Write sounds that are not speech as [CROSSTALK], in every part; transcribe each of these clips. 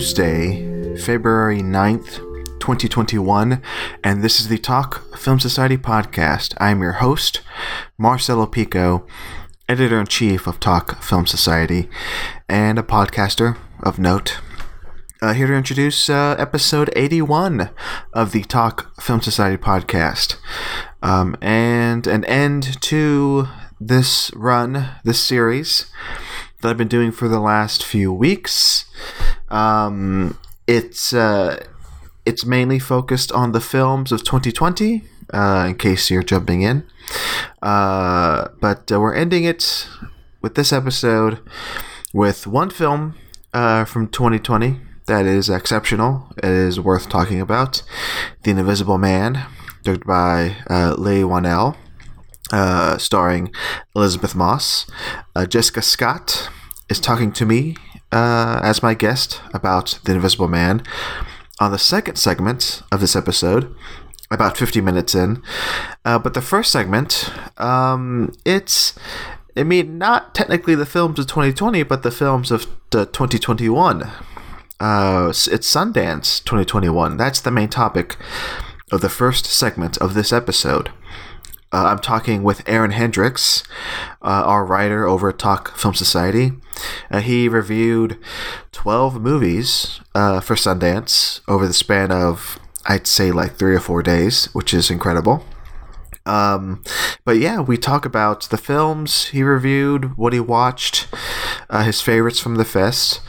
Tuesday, February 9th, 2021, and this is the Talk Film Society podcast. I am your host, Marcelo Pico, editor in chief of Talk Film Society, and a podcaster of note. Uh, here to introduce uh, episode 81 of the Talk Film Society podcast. Um, and an end to this run, this series that I've been doing for the last few weeks. Um, it's uh, it's mainly focused on the films of 2020. Uh, in case you're jumping in, uh, but uh, we're ending it with this episode with one film uh, from 2020 that is exceptional. It is worth talking about. The Invisible Man, directed by uh, Leigh Whannell uh, starring Elisabeth Moss. Uh, Jessica Scott is talking to me uh, as my guest about The Invisible Man on the second segment of this episode, about 50 minutes in. Uh, but the first segment, um, it's. I mean, not technically the films of 2020, but the films of 2021. Uh, it's Sundance 2021. That's the main topic of the first segment of this episode. Uh, I'm talking with Aaron Hendrix, uh, our writer over at Talk Film Society. Uh, he reviewed 12 movies uh, for Sundance over the span of, I'd say, like three or four days, which is incredible. Um, but yeah, we talk about the films he reviewed, what he watched, uh, his favorites from the fest,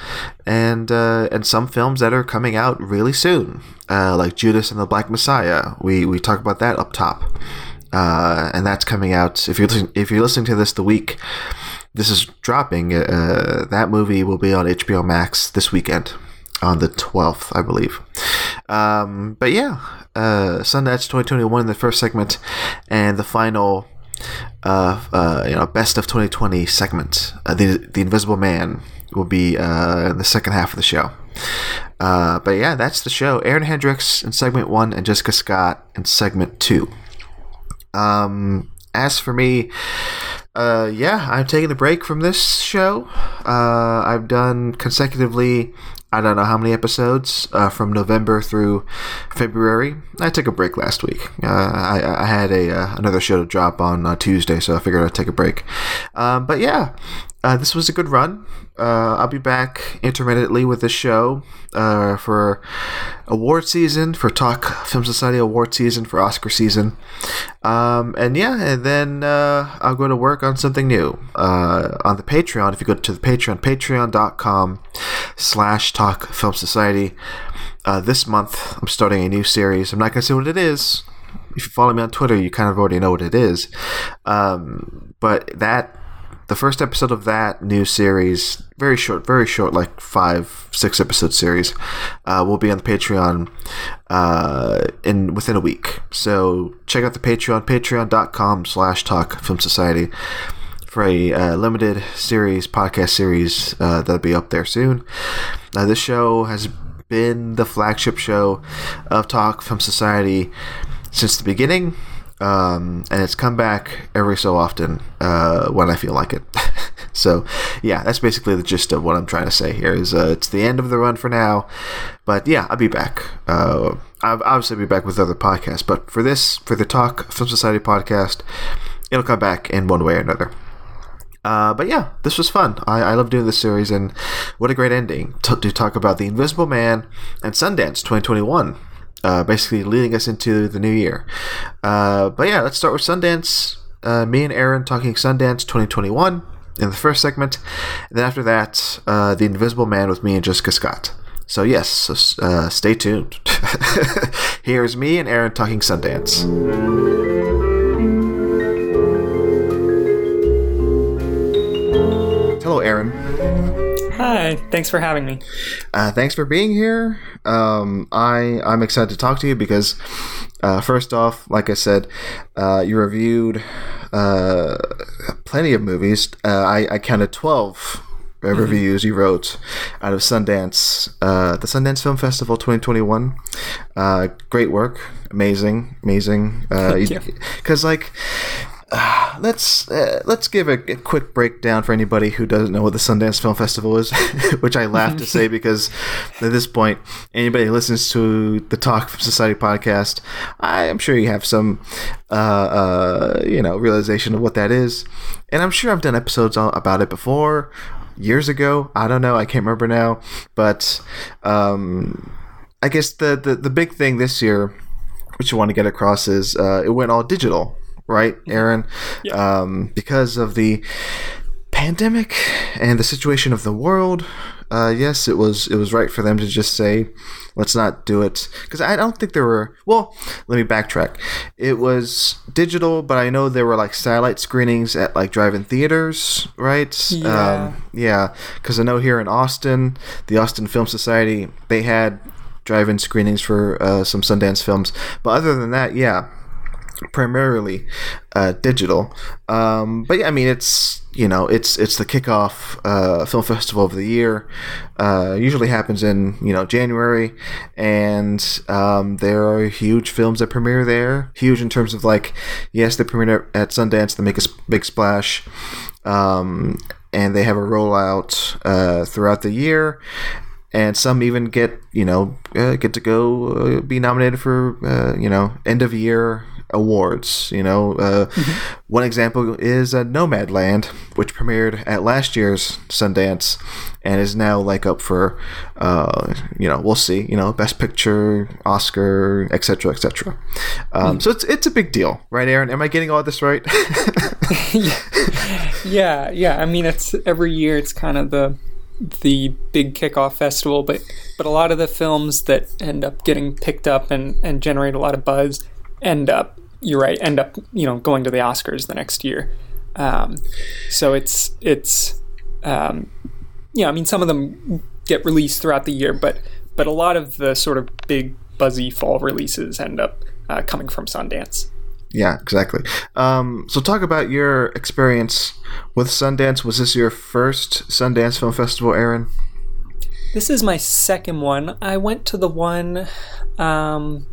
and uh, and some films that are coming out really soon, like Judas and the Black Messiah. We we talk about that up top uh, and that's coming out. If you're listening, if you're listening to this the week this is dropping, uh, that movie will be on HBO Max this weekend on the 12th, I believe. Um, but yeah, uh, Sundance 2021 in the first segment, and the final, uh, uh, you know, best of 2020 segment, uh, the the Invisible Man will be uh, in the second half of the show. Uh, but yeah, that's the show. Aaron Hendrix in segment one, and Jessica Scott in segment two. Um, as for me, uh, yeah, I'm taking a break from this show. Uh, I've done consecutively, I don't know how many episodes uh, from November through February. I took a break last week. Uh, I, I, had a uh, another show to drop on uh, Tuesday, so I figured I'd take a break. Um, but yeah, uh, this was a good run. Uh, I'll be back intermittently with this show uh, for award season, for Talk Film Society award season, for Oscar season. Um, and yeah, and then uh, I'll go to work on something new uh, on the Patreon. If you go to the Patreon, patreon.com slash Talk Film Society. Uh, this month, I'm starting a new series. I'm not going to say what it is. If you follow me on Twitter, you kind of already know what it is. Um, but that the first episode of that new series, very short, very short, like five, six episode series, uh, will be on the Patreon uh, in within a week. So check out the Patreon, patreon.com slash talk film society for a uh, limited series, podcast series uh, that'll be up there soon. Now, this show has been the flagship show of Talk Film Society since the beginning. Um, and it's come back every so often uh, when I feel like it. [LAUGHS] so, yeah, that's basically the gist of what I'm trying to say here. Is uh, it's the end of the run for now, but yeah, I'll be back. Uh, I'll obviously be back with other podcasts, but for this, for the Talk Film Society podcast, it'll come back in one way or another. Uh, but yeah, this was fun. I, I love doing this series, and what a great ending to, to talk about The Invisible Man and Sundance 2021 uh, basically leading us into the new year. Uh, but yeah, let's start with Sundance. Uh, me and Aaron talking Sundance 2021 in the first segment. And then after that, uh, The Invisible Man with me and Jessica Scott. So, yes, so, uh, stay tuned. [LAUGHS] Here's me and Aaron talking Sundance. Hello, Aaron. Hi, thanks for having me. Uh, thanks for being here. Um, I I'm excited to talk to you because, uh, first off, like I said, uh, you reviewed uh, plenty of movies. Uh, I I counted twelve mm-hmm. reviews you wrote out of Sundance, uh, the Sundance Film Festival 2021. Uh, great work, amazing, amazing. Because uh, like uh, [SIGHS] let's uh, let's give a, a, quick breakdown for anybody who doesn't know what the Sundance Film Festival is, [LAUGHS] which I laugh to say [LAUGHS] because at this point, anybody who listens to the Talk Film Society podcast, I am sure you have some, uh, uh, you know, realization of what that is, and I'm sure I've done episodes about it before, years ago. I don't know, I can't remember now, but um, I guess the, the the big thing this year, which you want to get across, is uh, it went all digital right. Aaron? Yeah. Um, because of the pandemic and the situation of the world, uh, yes, it was it was right for them to just say, let's not do it because I don't think there were. Well, let me backtrack. It was digital, but I know there were like satellite screenings at like drive-in theaters, right? Yeah, um, yeah. Because I know here in Austin, the Austin Film Society, they had drive-in screenings for uh, some Sundance films. But other than that, yeah, primarily uh, digital. Um, but yeah, I mean, it's you know, it's it's the kickoff uh, film festival of the year. Uh, usually happens in you know January, and um, there are huge films that premiere there. Huge in terms of like, yes, they premiere at Sundance, they make a big splash. Um, and they have a rollout uh, throughout the year, and some even get you know uh, get to go uh, be nominated for uh, you know end of year awards. You know, uh, mm-hmm. one example is uh, Nomadland, which premiered at last year's Sundance and is now like up for, uh, you know, we'll see. You know, Best Picture, Oscar, etc., etc. Um, mm. So it's it's a big deal, right, Aaron? Am I getting all this right? [LAUGHS] yeah, yeah. I mean, it's every year. It's kind of the the big kickoff festival, but but a lot of the films that end up getting picked up and, and generate a lot of buzz end up you're right, end up you know going to the Oscars the next year. Um, so it's it's um, yeah, I mean some of them get released throughout the year, but but a lot of the sort of big buzzy fall releases end up uh, coming from Sundance. Yeah, exactly. Um, so, talk about your experience with Sundance. Was this your first Sundance Film Festival, Aaron? This is my second one. I went to the one, um,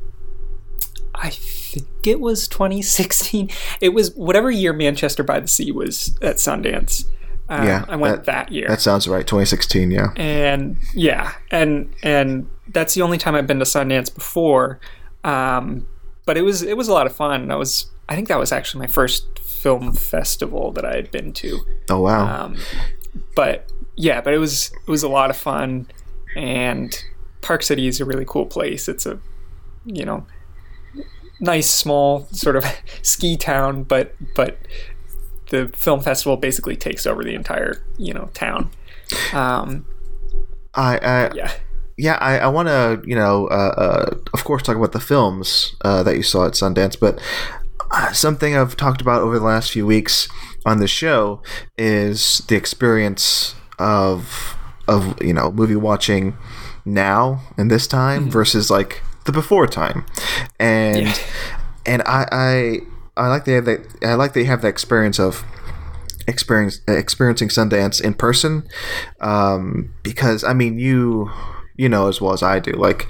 I think it was 2016. It was whatever year Manchester by the Sea was at Sundance. Um, yeah, I went that, that, year. That sounds right. 2016, yeah. And yeah, and and that's the only time I've been to Sundance before. Um, but it was it was a lot of fun. I was I think that was actually my first film festival that I had been to. Oh wow! Um, but yeah, but it was it was a lot of fun, and Park City is a really cool place. It's a you know nice small sort of [LAUGHS] ski town, but but the film festival basically takes over the entire you know town. Um, I, I yeah. Yeah, I, I want to, you know, uh, uh, of course, talk about the films uh, that you saw at Sundance, but uh, something I've talked about over the last few weeks on the show is the experience of of you know movie watching now and this time mm-hmm. versus like the before time, and yeah. and I, I I like they have that I like they have that experience of experience experiencing Sundance in person, um, because I mean you you know as well as I do like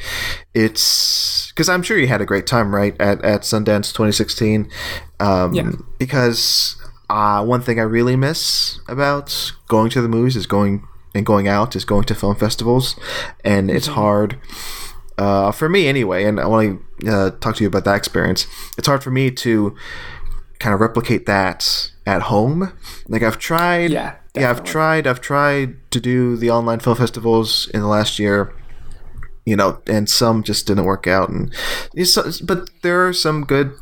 it's because I'm sure you had a great time right at at Sundance 2016, um, yeah. because. Uh, one thing I really miss about going to the movies is going and going out is going to film festivals, and it's mm-hmm. hard uh, for me anyway, and I want to uh, talk to you about that experience. It's hard for me to kind of replicate that at home. Like I've tried, yeah, definitely. yeah, I've tried, I've tried to do the online film festivals in the last year, you know, and some just didn't work out. And but there are some good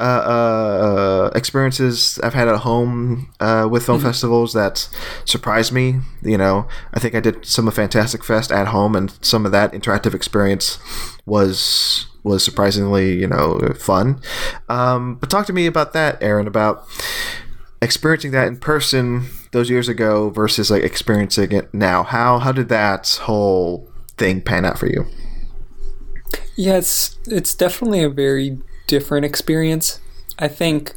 uh, uh, experiences I've had at home uh, with film mm-hmm. festivals that surprised me. You know, I think I did some of Fantastic Fest at home, and some of that interactive experience was was surprisingly you know fun. Um, but talk to me about that, Aaron, about experiencing that in person those years ago versus like experiencing it now. How how did that whole thing pan out for you? Yeah, it's it's definitely a very different experience. I think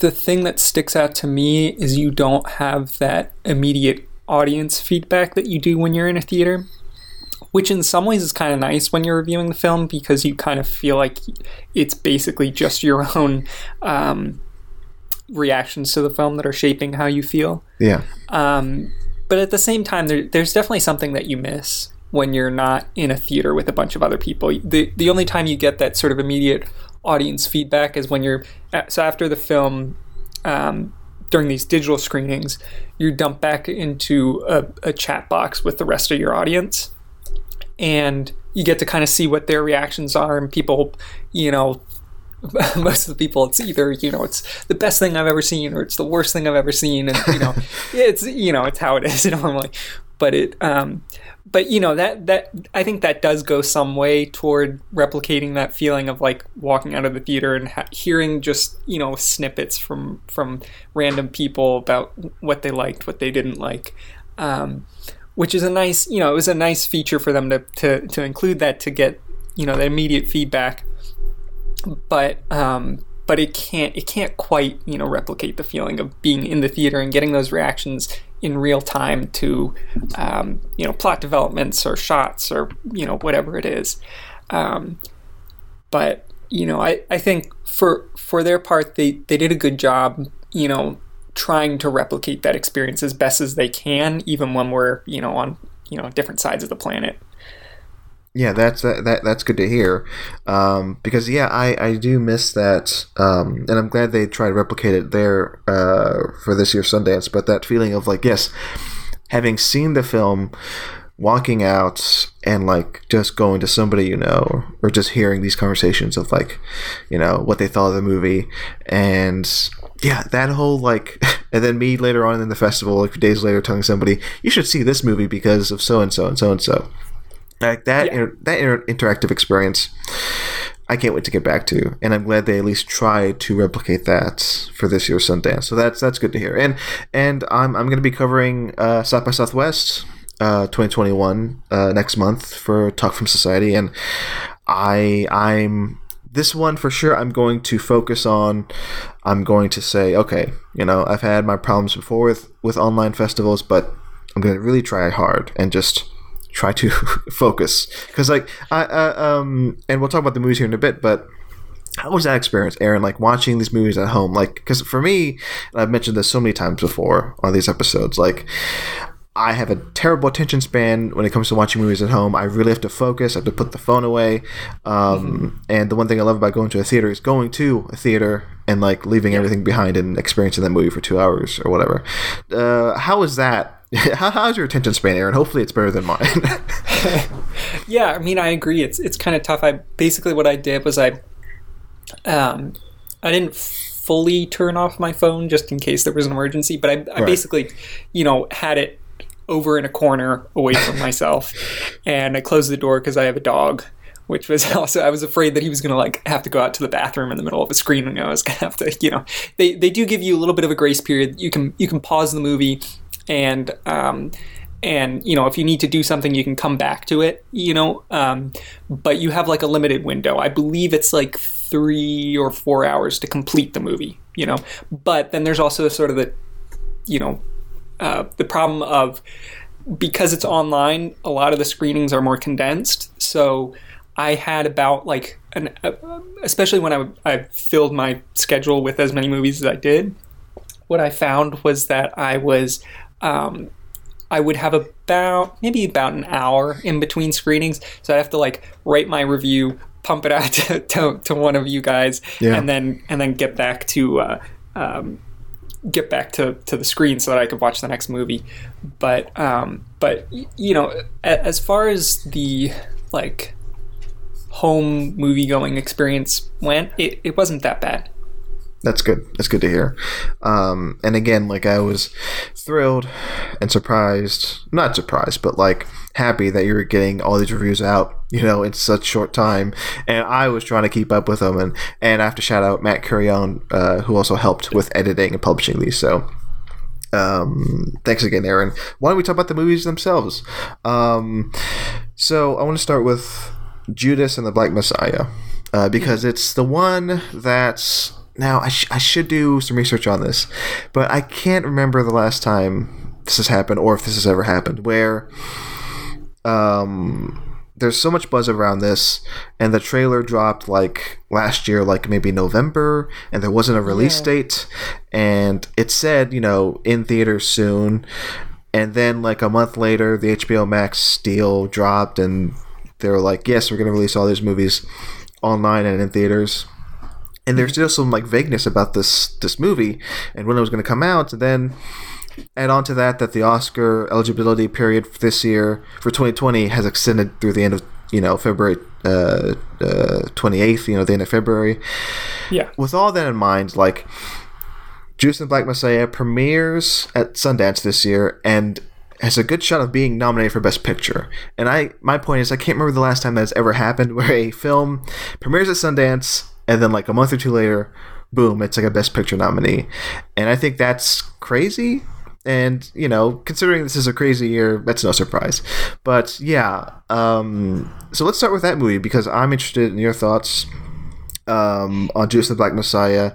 the thing that sticks out to me is you don't have that immediate audience feedback that you do when you're in a theater, which in some ways is kind of nice when you're reviewing the film because you kind of feel like it's basically just your [LAUGHS] own um, reactions to the film that are shaping how you feel. Yeah. Um, but at the same time, there, there's definitely something that you miss when you're not in a theater with a bunch of other people. The the only time you get that sort of immediate audience feedback is when you're so after the film. Um, during these digital screenings, you dump back into a, a chat box with the rest of your audience, and you get to kind of see what their reactions are. And people, you know, [LAUGHS] most of the people it's either you know it's the best thing i've ever seen or it's the worst thing i've ever seen and you know [LAUGHS] it's you know it's how it is [LAUGHS] normally but it um but you know that that I think that does go some way toward replicating that feeling of like walking out of the theater and ha- hearing just you know snippets from from random people about what they liked, what they didn't like, um, which is a nice you know it was a nice feature for them to to to include that to get you know the immediate feedback, but um, but it can't it can't quite you know replicate the feeling of being in the theater and getting those reactions in real time to um, you know plot developments or shots or you know whatever it is. Um, but you know I, I think for for their part they they did a good job you know trying to replicate that experience as best as they can even when we're you know on you know different sides of the planet yeah, that's that, that that's good to hear, um, because yeah, I, I do miss that, um, and I'm glad they tried to replicate it there uh, for this year's Sundance. But that feeling of like, yes, having seen the film, walking out and like just going to somebody you know, or just hearing these conversations of like, you know, what they thought of the movie, and yeah, that whole like, [LAUGHS] and then me later on in the festival, like days later, telling somebody you should see this movie because of so and so and so and so like that, yeah. inter- that inter- interactive experience, I can't wait to get back to, and I'm glad they at least tried to replicate that for this year's Sundance. So that's that's good to hear. And and I'm I'm going to be covering uh, South by Southwest uh, 2021 uh, next month for Talk Film Society, and I I'm this one for sure i'm going to focus on i'm going to say okay you know i've had my problems before with with online festivals but i'm going to really try hard and just try to [LAUGHS] focus because like I uh, um and we'll talk about the movies here in a bit, but how was that experience, Aaron? Like watching these movies at home, like because for me, I've mentioned this so many times before on these episodes, like. I have a terrible attention span when it comes to watching movies at home. I really have to focus. I have to put the phone away. Um, mm-hmm. And the one thing I love about going to a theater is going to a theater and like leaving yeah. everything behind and experiencing that movie for two hours or whatever. Uh, how is that [LAUGHS] how's your attention span, Aaron? Hopefully, it's better than mine. [LAUGHS] yeah, I mean, I agree. It's it's kind of tough. I basically what I did was I, um, I didn't fully turn off my phone just in case there was an emergency, but I, I right. basically, you know, had it over in a corner away from myself, [LAUGHS] and I closed the door because I have a dog which was also I was afraid that he was going to like have to go out to the bathroom in the middle of a screen and I was going to have to you know they they do give you a little bit of a grace period you can you can pause the movie and um, and you know if you need to do something you can come back to it you know um, but you have like a limited window. I believe it's like three or four hours to complete the movie you know? But then there's also sort of the you know uh, the problem of because it's online a lot of the screenings are more condensed. So i had about like an uh, especially when I, I filled my schedule with as many movies as i did what i found was that i was um, I would have about maybe about an hour in between screenings, so I'd have to like write my review, pump it out [LAUGHS] to, to, to one of you guys, yeah. and then and then get back to uh, um, get back to, to the screen so that I could watch the next movie. But um, but you know, as far as the like home movie going experience went, it, it wasn't that bad. That's good. That's good to hear. Um, and again, like I was thrilled and surprised, not surprised, but like happy that you were getting all these reviews out, you know, in such short time. And I was trying to keep up with them. And, and I have to shout out Matt Curion, uh, who also helped with editing and publishing these. So um, thanks again, Aaron. Why don't we talk about the movies themselves? Um, so I want to start with Judas and the Black Messiah. Uh, because it's the one that's now, I, sh- I should do some research on this, but I can't remember the last time this has happened or if this has ever happened where um, there's so much buzz around this, and the trailer dropped like last year, like maybe November, and there wasn't a release Yeah. date, and it said you know in theaters soon, and then like a month later, the HBO Max deal dropped, and they were like, yes, we're gonna release all these movies online and in theaters. And there's still some like vagueness about this this movie and when it was going to come out. And then add on to that that the Oscar eligibility period for this year for 2020 has extended through the end of you know February uh, uh, 28th, you know the end of February. Yeah. With all that in mind, like Judas and Black Messiah premieres at Sundance this year and has a good shot of being nominated for Best Picture. And I, my point is, I can't remember the last time that's ever happened where a film premieres at Sundance and then like a month or two later, boom, it's like a Best Picture nominee. And I think that's crazy. And you know, considering this is a crazy year, that's no surprise. But yeah, um, so let's start with that movie because I'm interested in your thoughts um, on Judas the Black Messiah.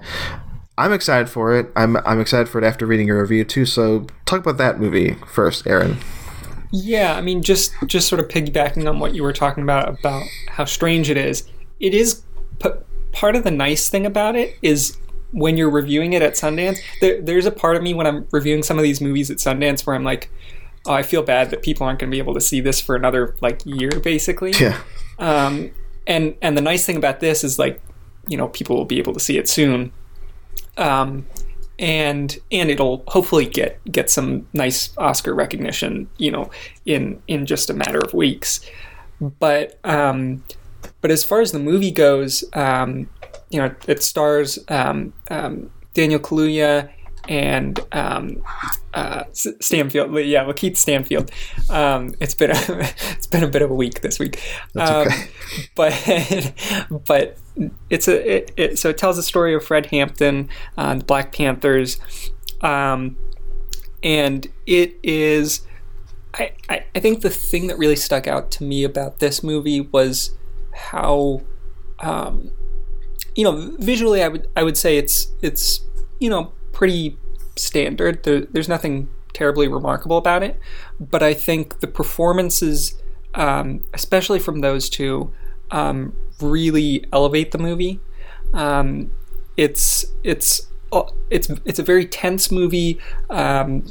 I'm excited for it. I'm I'm excited for it after reading your review too. So talk about that movie first, Aaron. Yeah, I mean, just just sort of piggybacking on what you were talking about about how strange it is. It is part of the nice thing about it is when you're reviewing it at Sundance. There, there's a part of me when I'm reviewing some of these movies at Sundance where I'm like, oh, I feel bad that people aren't going to be able to see this for another like year, basically. Yeah, Um, and and the nice thing about this is like, you know, people will be able to see it soon. Um, and and it'll hopefully get get some nice Oscar recognition, you know, in in just a matter of weeks. But um, but as far as the movie goes, um, you know, it stars um, um, Daniel Kaluuya and um, uh, Stanfield. Yeah, Lakeith Stanfield. Um, it's been a, [LAUGHS] it's been a bit of a week this week. Um, okay. but [LAUGHS] but it's a it, it, so it tells the story of Fred Hampton, uh, the Black Panthers, um, and it is. I, I, I think the thing that really stuck out to me about this movie was how, um, you know, visually I would I would say it's it's you know pretty standard. There, there's nothing terribly remarkable about it, but I think the performances, um, especially from those two, um, really elevate the movie. Um, it's it's uh, it's it's a very tense movie. Um,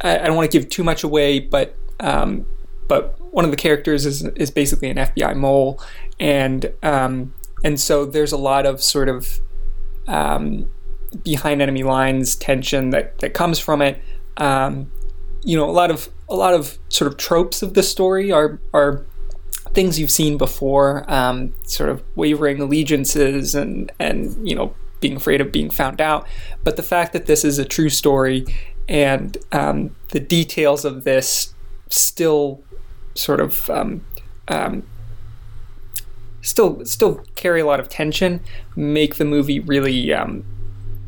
I, I don't want to give too much away, but um, but one of the characters is is basically an FBI mole, and um, and so there's a lot of sort of um, behind enemy lines tension that that comes from it. Um, you know, a lot of a lot of sort of tropes of the story are are things you've seen before, um, sort of wavering allegiances and and you know being afraid of being found out. But the fact that this is a true story and um, the details of this still sort of um, um, still still carry a lot of tension, make the movie really um,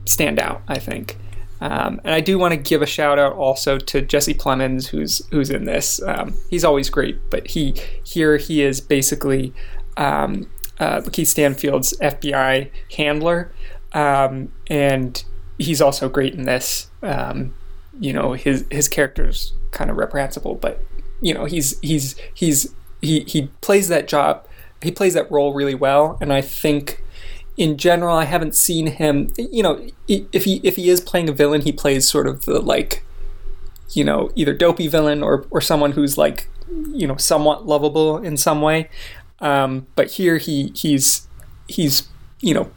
stand out. I think. Um, and I do want to give a shout out also to Jesse Plemons, who's who's in this. Um, he's always great, but he here he is basically um, uh, Keith Stanfield's FBI handler, um, and he's also great in this. Um, you know, his his character's kind of reprehensible, but you know, he's he's he's he he plays that job, he plays that role really well, and I think in general, I haven't seen him. You know, if he if he is playing a villain, he plays sort of the like, you know, either dopey villain or or someone who's like, you know, somewhat lovable in some way. Um, but here he he's he's you know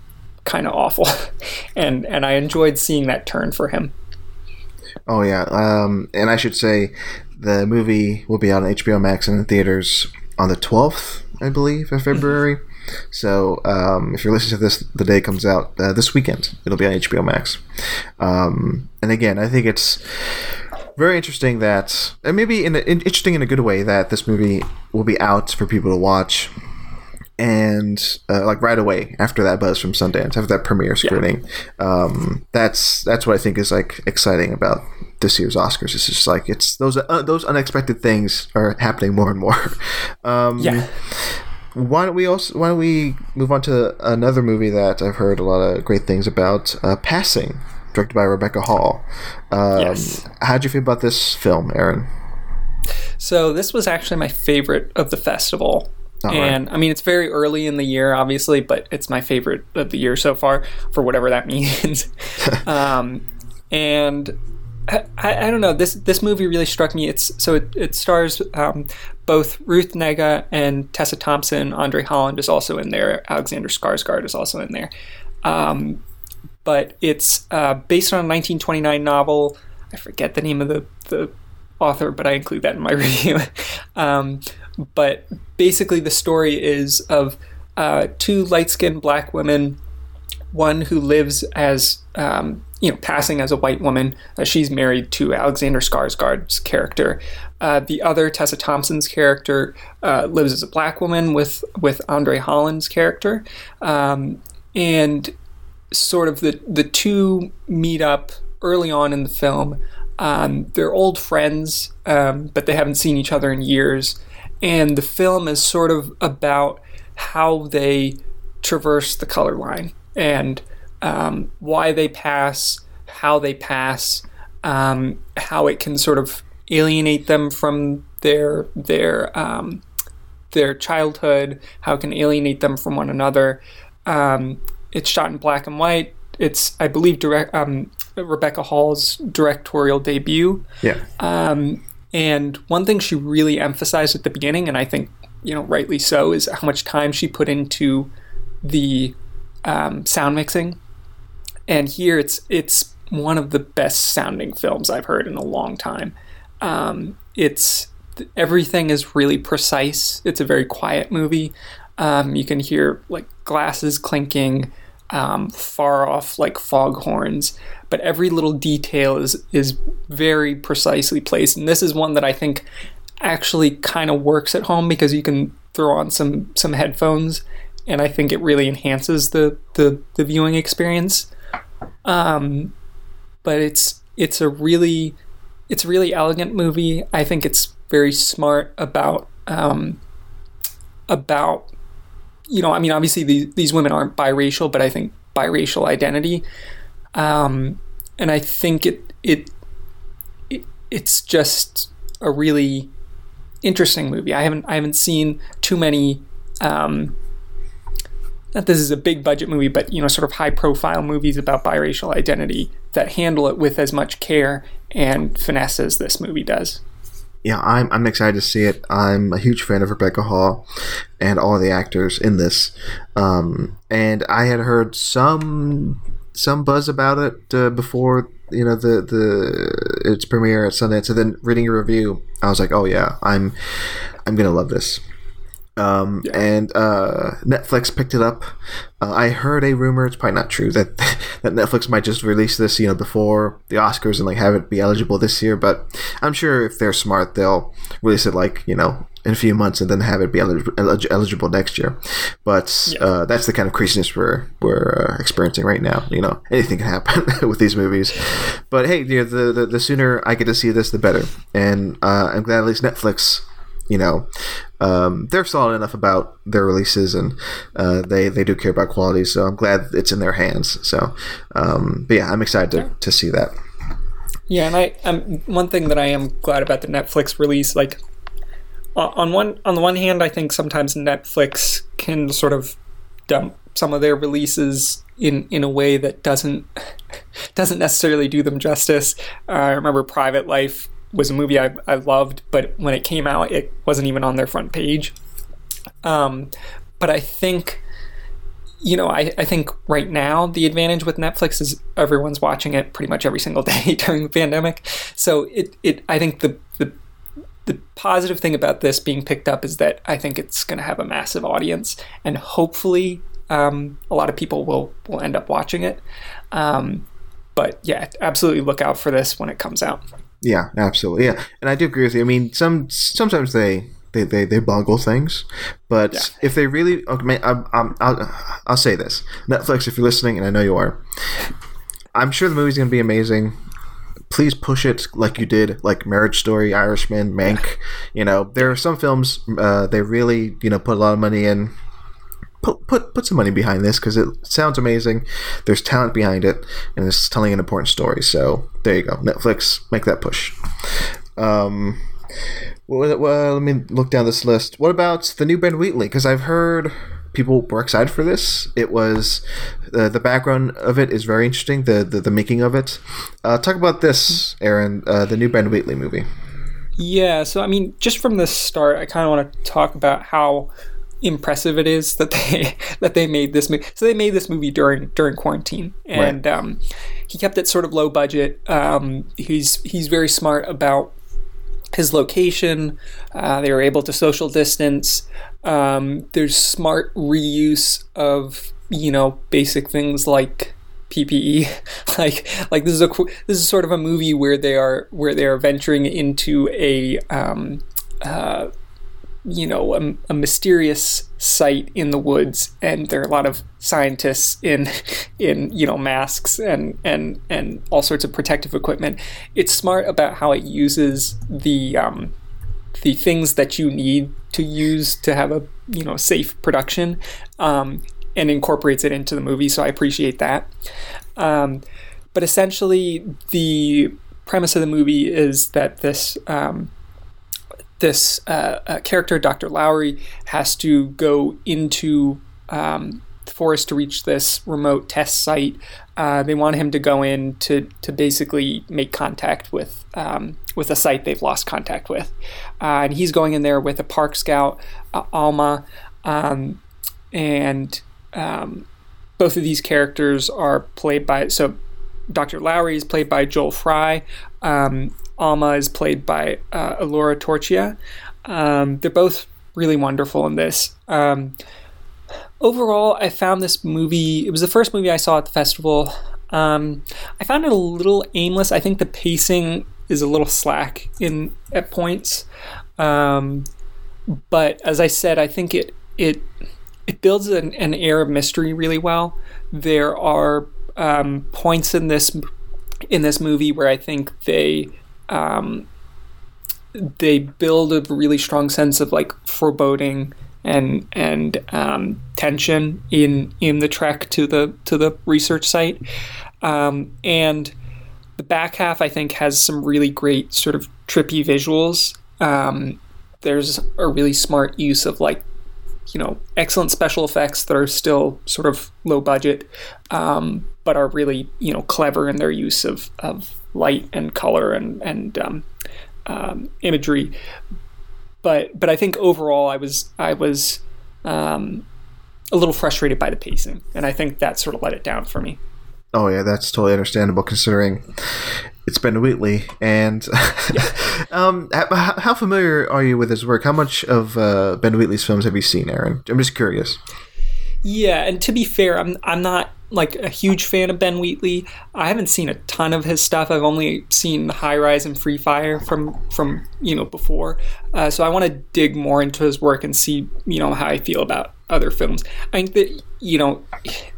kind of awful, [LAUGHS] and and I enjoyed seeing that turn for him. Oh yeah, um, and I should say the movie will be out on HBO Max and in theaters on the 12th, I believe, of February. So um, if you're listening to this the day comes out uh, this weekend, it'll be on HBO Max. Um, and again, I think it's very interesting that, and maybe in, a, in interesting in a good way, that this movie will be out for people to watch and uh, like right away after that buzz from Sundance, after that premiere screening. Um, that's that's what I think is like exciting about this year's Oscars. It's just like it's those uh, those unexpected things are happening more and more. [LAUGHS] Um, Yeah. Why don't we also why don't we move on to another movie that I've heard a lot of great things about? Uh, Passing, directed by Rebecca Hall. Um, Yes. How'd you feel about this film, Aaron? So this was actually my favorite of the festival. All right. and I mean it's very early in the year, obviously, but it's my favorite of the year so far, for whatever that [LAUGHS] means. [LAUGHS] um, and I, I don't know this this movie really struck me. It's so it, it stars um, both Ruth Negga and Tessa Thompson. Andre Holland is also in there. Alexander Skarsgård is also in there. Um, but it's uh, based on a 1929 novel. I forget the name of the, the author, but I include that in my [LAUGHS] review. um, but basically, the story is of uh, two light skinned black women, one who lives as, um, you know, passing as a white woman. Uh, she's married to Alexander Skarsgård's character. Uh, the other, Tessa Thompson's character, uh, lives as a black woman with, with Andre Holland's character. Um, and sort of the, the two meet up early on in the film. Um, they're old friends, um, but they haven't seen each other in years and the film is sort of about how they traverse the color line and um, why they pass, how they pass, um, how it can sort of alienate them from their their um, their childhood, how it can alienate them from one another. Um, it's shot in black and white. It's I believe direct um, Rebecca Hall's directorial debut. Yeah. Um, and one thing she really emphasized at the beginning, and I think you know rightly so, is how much time she put into the um, sound mixing. And here, it's it's one of the best sounding films I've heard in a long time. Um, it's everything is really precise. It's a very quiet movie. Um, you can hear like glasses clinking, um, far off like foghorns but every little detail is is very precisely placed. And this is one that I think actually kind of works at home because you can throw on some some headphones, and I think it really enhances the the, the viewing experience. Um, but it's it's a really it's a really elegant movie. I think it's very smart about um, about you know I mean obviously these these women aren't biracial, but I think biracial identity um, and I think it, it it it's just a really interesting movie. I haven't I haven't seen too many. Um, not this is a big budget movie, but you know, sort of high profile movies about biracial identity that handle it with as much care and finesse as this movie does. Yeah, I'm, I'm excited to see it. I'm a huge fan of Rebecca Hall and all the actors in this. Um, and I had heard some some buzz about it uh, before you know the the its premiere at Sundance, and then reading a review, I was like, oh yeah, I'm I'm gonna love this. Um, yeah. And uh, Netflix picked it up. Uh, I heard a rumor; it's probably not true that [LAUGHS] that Netflix might just release this, you know, before the Oscars and like have it be eligible this year. But I'm sure if they're smart, they'll release it like you know in a few months and then have it be eligible next year. But yeah. uh, that's the kind of craziness we're we're uh, experiencing right now. You know, anything can happen [LAUGHS] with these movies. But hey, you know, the, the, the sooner I get to see this, the better. And uh, I'm glad at least Netflix. You know, um, they're solid enough about their releases, and uh, they they do care about quality. So I'm glad it's in their hands. So, um, but yeah, I'm excited to, to see that. Yeah, and I um, one thing that I am glad about the Netflix release, like on one on the one hand, I think sometimes Netflix can sort of dump some of their releases in in a way that doesn't [LAUGHS] doesn't necessarily do them justice. Uh, I remember Private Life was a movie I, I loved, but when it came out, it wasn't even on their front page. Um, but I think you know, I, I think right now the advantage with Netflix is everyone's watching it pretty much every single [LAUGHS] day during the pandemic. So it, it I think the, the the positive thing about this being picked up is that I think it's going to have a massive audience, and hopefully, um, a lot of people will will end up watching it. Um, but yeah, absolutely look out for this when it comes out. Yeah, absolutely. Yeah, and I do agree with you. I mean, some sometimes they they, they, they boggle things. But yeah. if they really, okay, I'm, I'm, I'll, I'll say this Netflix, if you're listening, and I know you are, I'm sure the movie's going to be amazing please push it like you did like marriage story irishman mank you know there are some films uh, they really you know put a lot of money in put put, put some money behind this because it sounds amazing there's talent behind it and it's telling an important story so there you go netflix make that push um, Well, well, let me look down this list. What about the new Ben Wheatley? Because I've heard people were excited for this. It was uh, the background of it is very interesting. The the, the making of it. Uh, talk about this, Aaron. Uh, the new Ben Wheatley movie. Yeah, so I mean, just from the start, I kind of want to talk about how impressive it is that they [LAUGHS] that they made this movie. So they made this movie during during quarantine, and right. um, he kept it sort of low budget. Um, he's he's very smart about his location. Uh, they were able to social distance. Um, there's smart reuse of you know basic things like PPE. [LAUGHS] like like this is a this is sort of a movie where they are where they are venturing into a um, uh, you know a, a, mysterious site in the woods and there are a lot of scientists in [LAUGHS] in you know masks and and and all sorts of protective equipment. It's smart about how it uses the um, the things that you need to use to have a you know safe production um, and incorporates it into the movie so i appreciate that. Um, but essentially the premise of the movie is that this um, this uh, uh, character, Dr. Lowery, has to go into um, the forest to reach this remote test site. Uh, they want him to go in to to basically make contact with um, with a site they've lost contact with, uh, and he's going in there with a park scout, uh, Alma, um, and um, both of these characters are played by so. Dr. Lowery is played by Joel Fry. Um, Alma is played by uh, Ellora Torchia. Um, they're both really wonderful in this. Um, overall, I found this movie, it was the first movie I saw at the festival. Um, I found it a little aimless. I think the pacing is a little slack in at points. Um, but as I said, I think it it it builds an, an air of mystery really well. There are um, points in this in this movie where I think they um, they build a really strong sense of like foreboding and and um, tension in in the trek to the to the research site, um, and the back half I think has some really great sort of trippy visuals. Um, there's a really smart use of like you know excellent special effects that are still sort of low budget, um, but are really you know clever in their use of of light and color and and um, um, imagery. But but I think overall I was I was um, a little frustrated by the pacing, and I think that sort of let it down for me. Oh yeah, that's totally understandable considering it's Ben Wheatley. And yeah. [LAUGHS] um, how familiar are you with his work? How much of uh, Ben Wheatley's films have you seen, Aaron? I'm just curious. Yeah, and to be fair, I'm I'm not like a huge fan of Ben Wheatley. I haven't seen a ton of his stuff. I've only seen High Rise and Free Fire from from you know before. Uh, so I want to dig more into his work and see you know how I feel about other films. I think that you know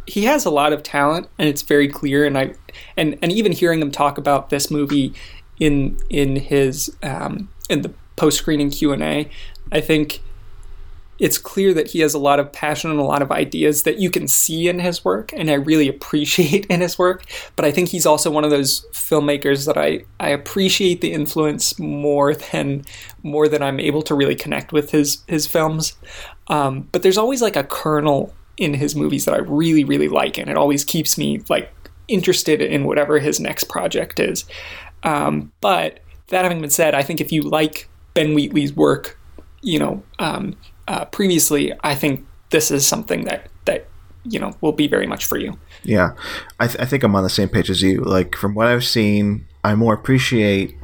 he has a lot of talent and it's very clear. And I and and even hearing him talk about this movie in in his um, in the post screening Q and A, I think it's clear that he has a lot of passion and a lot of ideas that you can see in his work and I really appreciate [LAUGHS] in his work. But I think he's also one of those filmmakers that I, I appreciate the influence more [LAUGHS] than more than I'm able to really connect with his his films. Um, but there's always like a kernel in his movies that I really, really like, and it always keeps me like interested in whatever his next project is. Um, but that having been said, I think if you like Ben Wheatley's work, you know, um, uh, previously, I think this is something that that you know will be very much for you. Yeah, I, th- I think I'm on the same page as you. Like from what I've seen, I more appreciate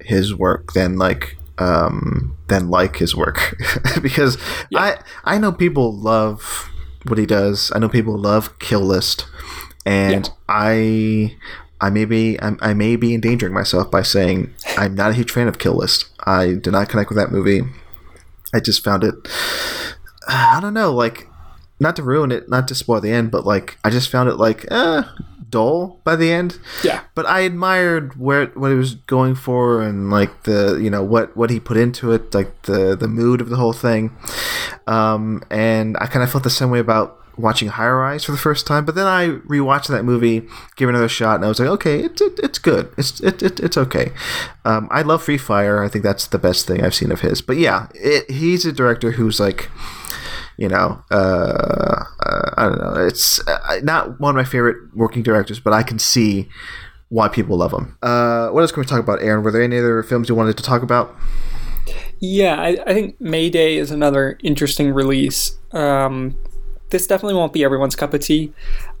his work than like um than like his work [LAUGHS] because yeah. I I know people love what he does. I know people love Kill List, and yeah. I I may be I'm, i may be endangering myself by saying I'm not a huge fan of Kill List. I did not connect with that movie. I just found it. I don't know, like not to ruin it, not to spoil the end, but like I just found it like eh, dull by the end. Yeah. But I admired where what he was going for and like the you know what what he put into it, like the the mood of the whole thing. Um, and I kind of felt the same way about watching High Rise for the first time, but then I rewatched that movie, gave it another shot, and I was like, okay, it's it, it's good. It's it, it it's okay. Um, I love Free Fire. I think that's the best thing I've seen of his. But yeah, it, he's a director who's like, you know, uh, uh, I don't know. It's uh, not one of my favorite working directors, but I can see why people love him. Uh, what else can we talk about, Aaron? Were there any other films you wanted to talk about? Yeah, I, I think Mayday is another interesting release. Um, this definitely won't be everyone's cup of tea.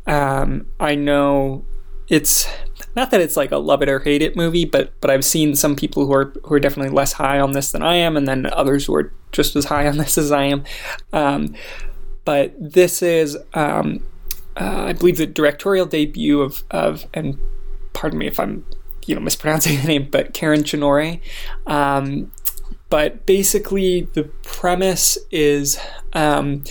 Um, I know it's not that it's like a love it or hate it movie, but but I've seen some people who are who are definitely less high on this than I am, and then others who are just as high [LAUGHS] on this as I am. Um, but this is, um, uh, I believe, the directorial debut of of and pardon me if I'm you know mispronouncing [LAUGHS] the name, but Karen Cinorre. Um, but basically, the premise is um,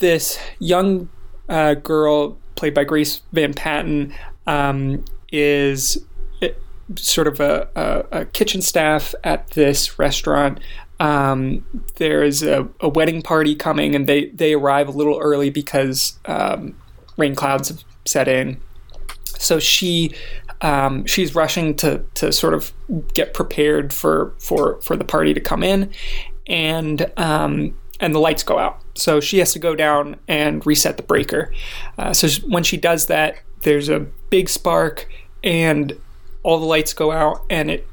this young uh, girl played by Grace Van Patten um, is eh, sort of a, a, a, kitchen staff at this restaurant. Um, there's a, a, wedding party coming, and they, they arrive a little early because um, rain clouds have set in. So she um, she's rushing to to sort of get prepared for for for the party to come in, and um, and the lights go out. So she has to go down and reset the breaker. Uh, so when she does that, there's a big spark, and all the lights go out, and it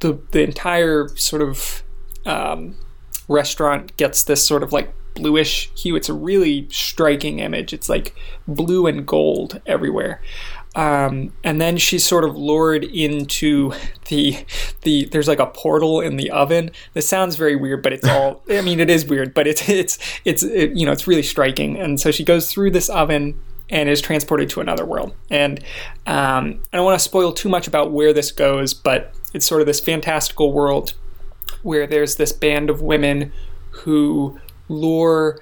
the the entire sort of um, restaurant gets this sort of like bluish hue. It's a really striking image. It's like blue and gold everywhere. Um, and then she's sort of lured into the the there's like a portal in the oven. This sounds very weird, but it's all I mean it is weird, but it's it's it's it, you know it's really striking. And so she goes through this oven and is transported to another world. And um, I don't want to spoil too much about where this goes, but it's sort of this fantastical world where there's this band of women who lure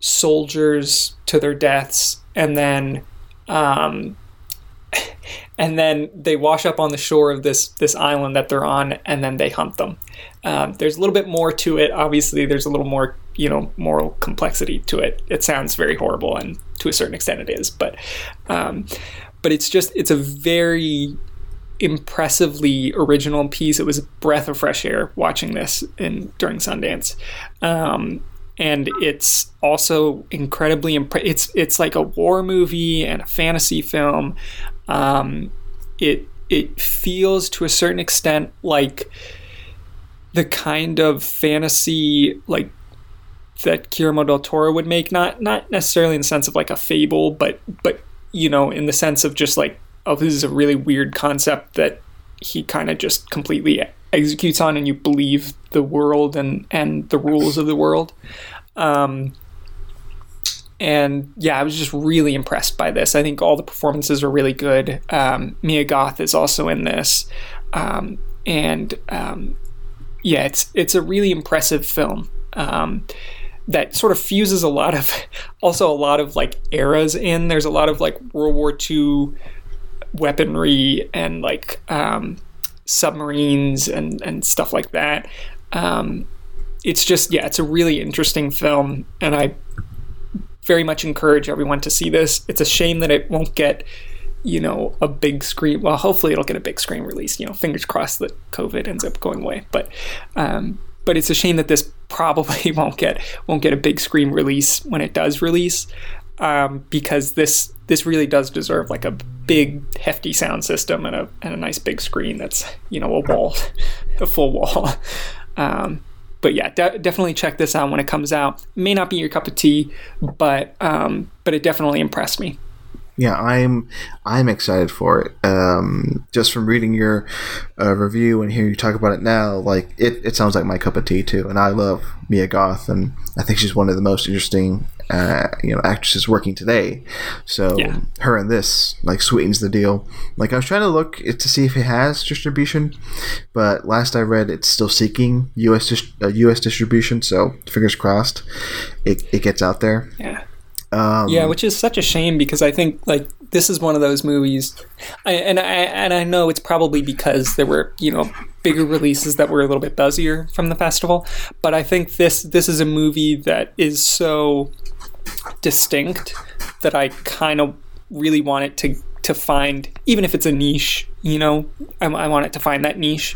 soldiers to their deaths and then um, and then they wash up on the shore of this this island that they're on, and then they hunt them. Um, there's a little bit more to it. Obviously, there's a little more you know moral complexity to it. It sounds very horrible, and to a certain extent, it is. But um, but it's just it's a very impressively original piece. It was a breath of fresh air watching this in during Sundance. Um, and it's also incredibly impre- it's it's like a war movie and a fantasy film um, it it feels to a certain extent like the kind of fantasy like that Guillermo del Toro would make, not not necessarily in the sense of like a fable, but but you know, in the sense of just like, oh, this is a really weird concept that he kind of just completely executes on, and you believe the world and and the rules of the world. Um, and yeah, I was just really impressed by this. I think all the performances are really good. Um, Mia Goth is also in this, um, and um, yeah, it's it's a really impressive film um, that sort of fuses a lot of [LAUGHS] also a lot of like eras in. There's a lot of like World War II weaponry and like um, submarines and and stuff like that. Um, it's just yeah, it's a really interesting film, and I very much encourage everyone to see this. It's a shame that it won't get, you know, a big screen. Well, hopefully it'll get a big screen release. You know, fingers crossed that COVID ends up going away. But, um, but it's a shame that this [LAUGHS] probably won't get won't get a big screen release when it does release, um, because this this really does deserve like a big hefty sound system and a and a nice big screen that's you know a wall, [LAUGHS] a full wall. [LAUGHS] Um, but yeah, de- definitely check this out when it comes out. may not be your cup of tea, but um, but it definitely impressed me. Yeah, I'm I'm excited for it. Um, just from reading your uh, review and hearing you talk about it now, like it, it sounds like my cup of tea too. And I love Mia Goth, and I think she's one of the most interesting uh, you know actresses working today. So yeah. her and this like sweetens the deal. Like I was trying to look to see if it has distribution, but last I read, it's still seeking U.S. Dis- uh, U.S. distribution. So fingers crossed, it, it gets out there. Yeah. Um, yeah, which is such a shame because I think like this is one of those movies, I, and I and I know it's probably because there were you know bigger releases that were a little bit buzzier from the festival, but I think this this is a movie that is so distinct that I kind of really want it to to find, even if it's a niche. You know, I, I want it to find that niche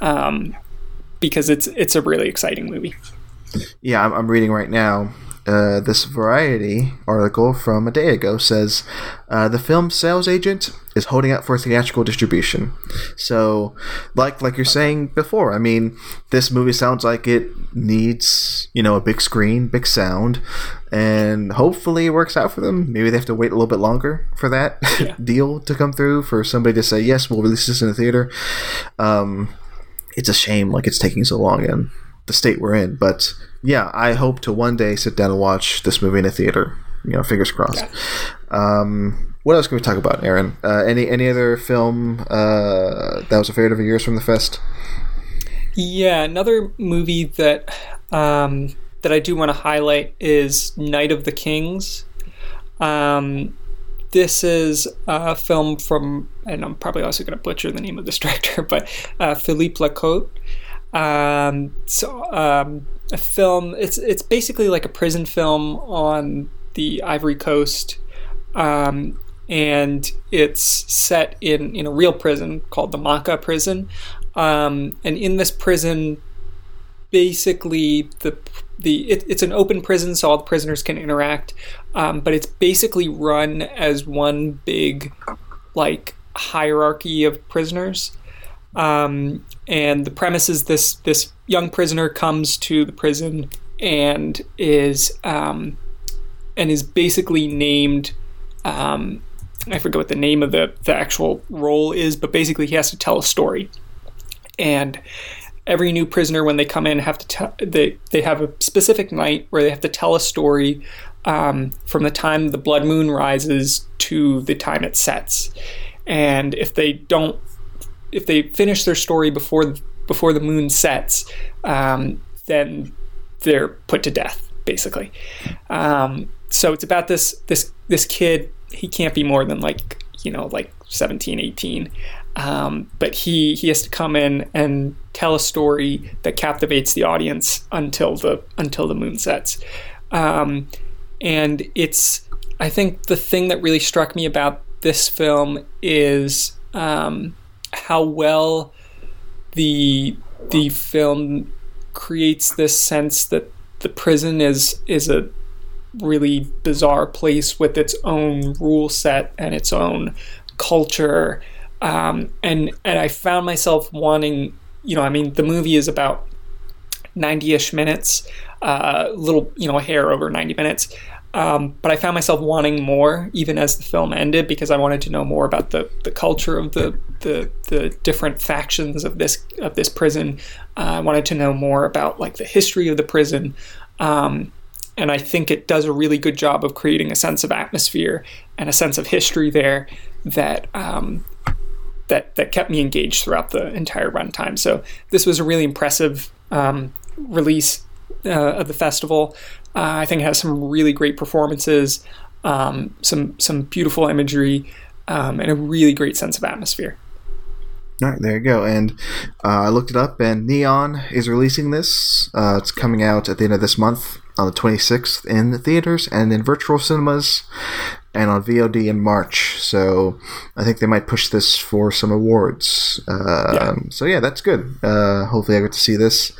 um, because it's it's a really exciting movie. Yeah, I'm, I'm reading right now. Uh, this Variety article from a day ago says uh, the film sales agent is holding out for theatrical distribution. So, like like you're saying before, I mean, this movie sounds like it needs you know a big screen, big sound, and hopefully it works out for them. Maybe they have to wait a little bit longer for that yeah. [LAUGHS] deal to come through for somebody to say yes, we'll release this in the theater. Um, it's a shame like it's taking so long in the state we're in, but yeah, I hope to one day sit down and watch this movie in a theater. You know, fingers crossed. Yeah. Um, what else can we talk about, Aaron? Uh, any any other film uh, that was a favorite of yours from the fest? Yeah, another movie that um, that I do want to highlight is Night of the Kings. Um, this is a film from, and I'm probably also going to butcher the name of this [LAUGHS] director, but uh, Philippe Lacote. Um, so um, a film. It's it's basically like a prison film on the Ivory Coast, um, and it's set in in a real prison called the MACA prison. Um, and in this prison, basically the the it, it's an open prison, so all the prisoners can interact. Um, but it's basically run as one big like hierarchy of prisoners. Um, and the premise is this this young prisoner comes to the prison and is um, and is basically named um, I forget what the name of the, the actual role is, but basically he has to tell a story. And every new prisoner, when they come in, have to tell they they have a specific night where they have to tell a story um, from the time the blood moon rises to the time it sets. And if they don't if they finish their story before before the moon sets, um, then they're put to death, basically. Um, so it's about this this this kid. He can't be more than like you know like 17, 18. Um, but he he has to come in and tell a story that captivates the audience until the until the moon sets. Um, and it's I think the thing that really struck me about this film is um, how well the the film creates this sense that the prison is is a really bizarre place with its own rule set and its own culture. Um, and and I found myself wanting you know I mean the movie is about 90ish minutes a uh, little you know a hair over 90 minutes um, but I found myself wanting more even as the film ended because I wanted to know more about the, the culture of the, the, the different factions of this of this prison. Uh, I wanted to know more about like the history of the prison, um, and I think it does a really good job of creating a sense of atmosphere and a sense of history there that um, that that kept me engaged throughout the entire runtime. So this was a really impressive um, release uh, of the festival. Uh, I think it has some really great performances, um, some some beautiful imagery, um, and a really great sense of atmosphere. All right, there you go. And uh, I looked it up, and Neon is releasing this. Uh, it's coming out at the end of this month on the 26th in the theaters and in virtual cinemas and on VOD in March. So I think they might push this for some awards. Uh, yeah. So yeah, that's good. Uh, hopefully, I get to see this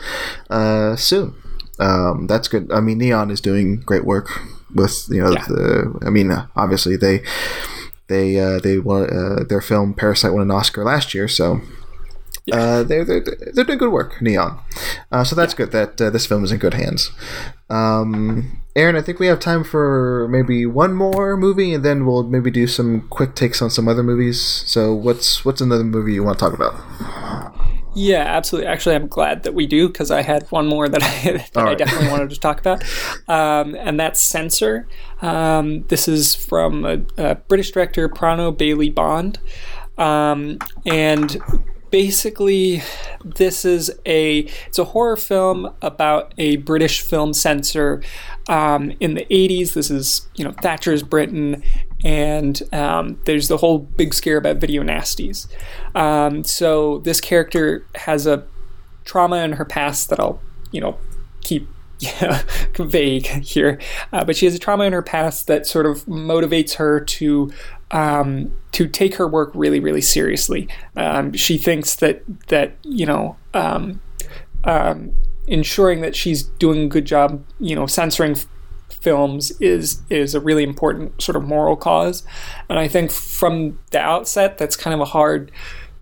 uh, soon um, that's good. I mean, Neon is doing great work with you know yeah. the. I mean, uh, obviously they they uh, they won uh, their film Parasite won an Oscar last year, so. Yeah. Uh, they're, they're, they're doing good work, Neon. Uh, so that's yeah. good that uh, this film is in good hands. Um, Aaron, I think we have time for maybe one more movie, and then we'll maybe do some quick takes on some other movies. So, what's what's another movie you want to talk about? Yeah, absolutely. Actually, I'm glad that we do because I had one more that [LAUGHS] I that right. I definitely wanted to talk about, um, and that's Censor. Um, this is from a, a, British director, Prano Bailey Bond, um, and basically this is a it's a horror film about a British film censor um, in the 80s. This is you know Thatcher's Britain, and um, there's the whole big scare about video nasties. Um, so this character has a trauma in her past that I'll, you know, keep [LAUGHS] yeah, vague here, uh, but she has a trauma in her past that sort of motivates her to um, to take her work really, really seriously. Um, she thinks that that you know um, um ensuring that she's doing a good job, you know, censoring f- films is is a really important sort of moral cause, and I think from the outset that's kind of a hard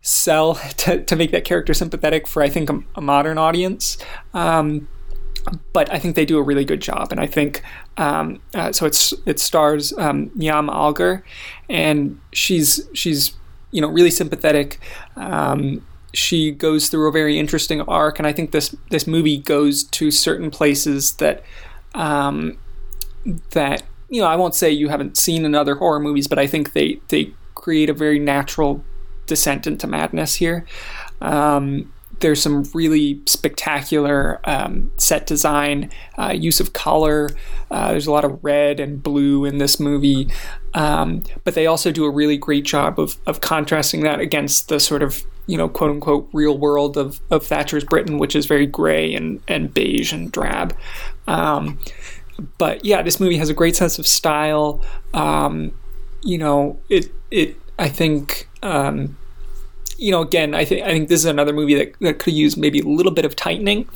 sell [LAUGHS] to, to make that character sympathetic for I think a, a modern audience. But I think they do a really good job, and I think um, uh, so. It's it stars um, Algar, and she's she's you know really sympathetic. Um, she goes through a very interesting arc, and I think this this movie goes to certain places that um, that you know I won't say you haven't seen in other horror movies, but I think they they create a very natural descent into madness here. Um, there's some really spectacular um, set design, uh, use of color. Uh, there's a lot of red and blue in this movie, um, but they also do a really great job of, of contrasting that against the sort of you know quote unquote real world of, of Thatcher's Britain, which is very gray and, and beige and drab. Um, but yeah, this movie has a great sense of style. Um, you know, it it I think um, you know, again, I think I think this is another movie that, that could use maybe a little bit of tightening,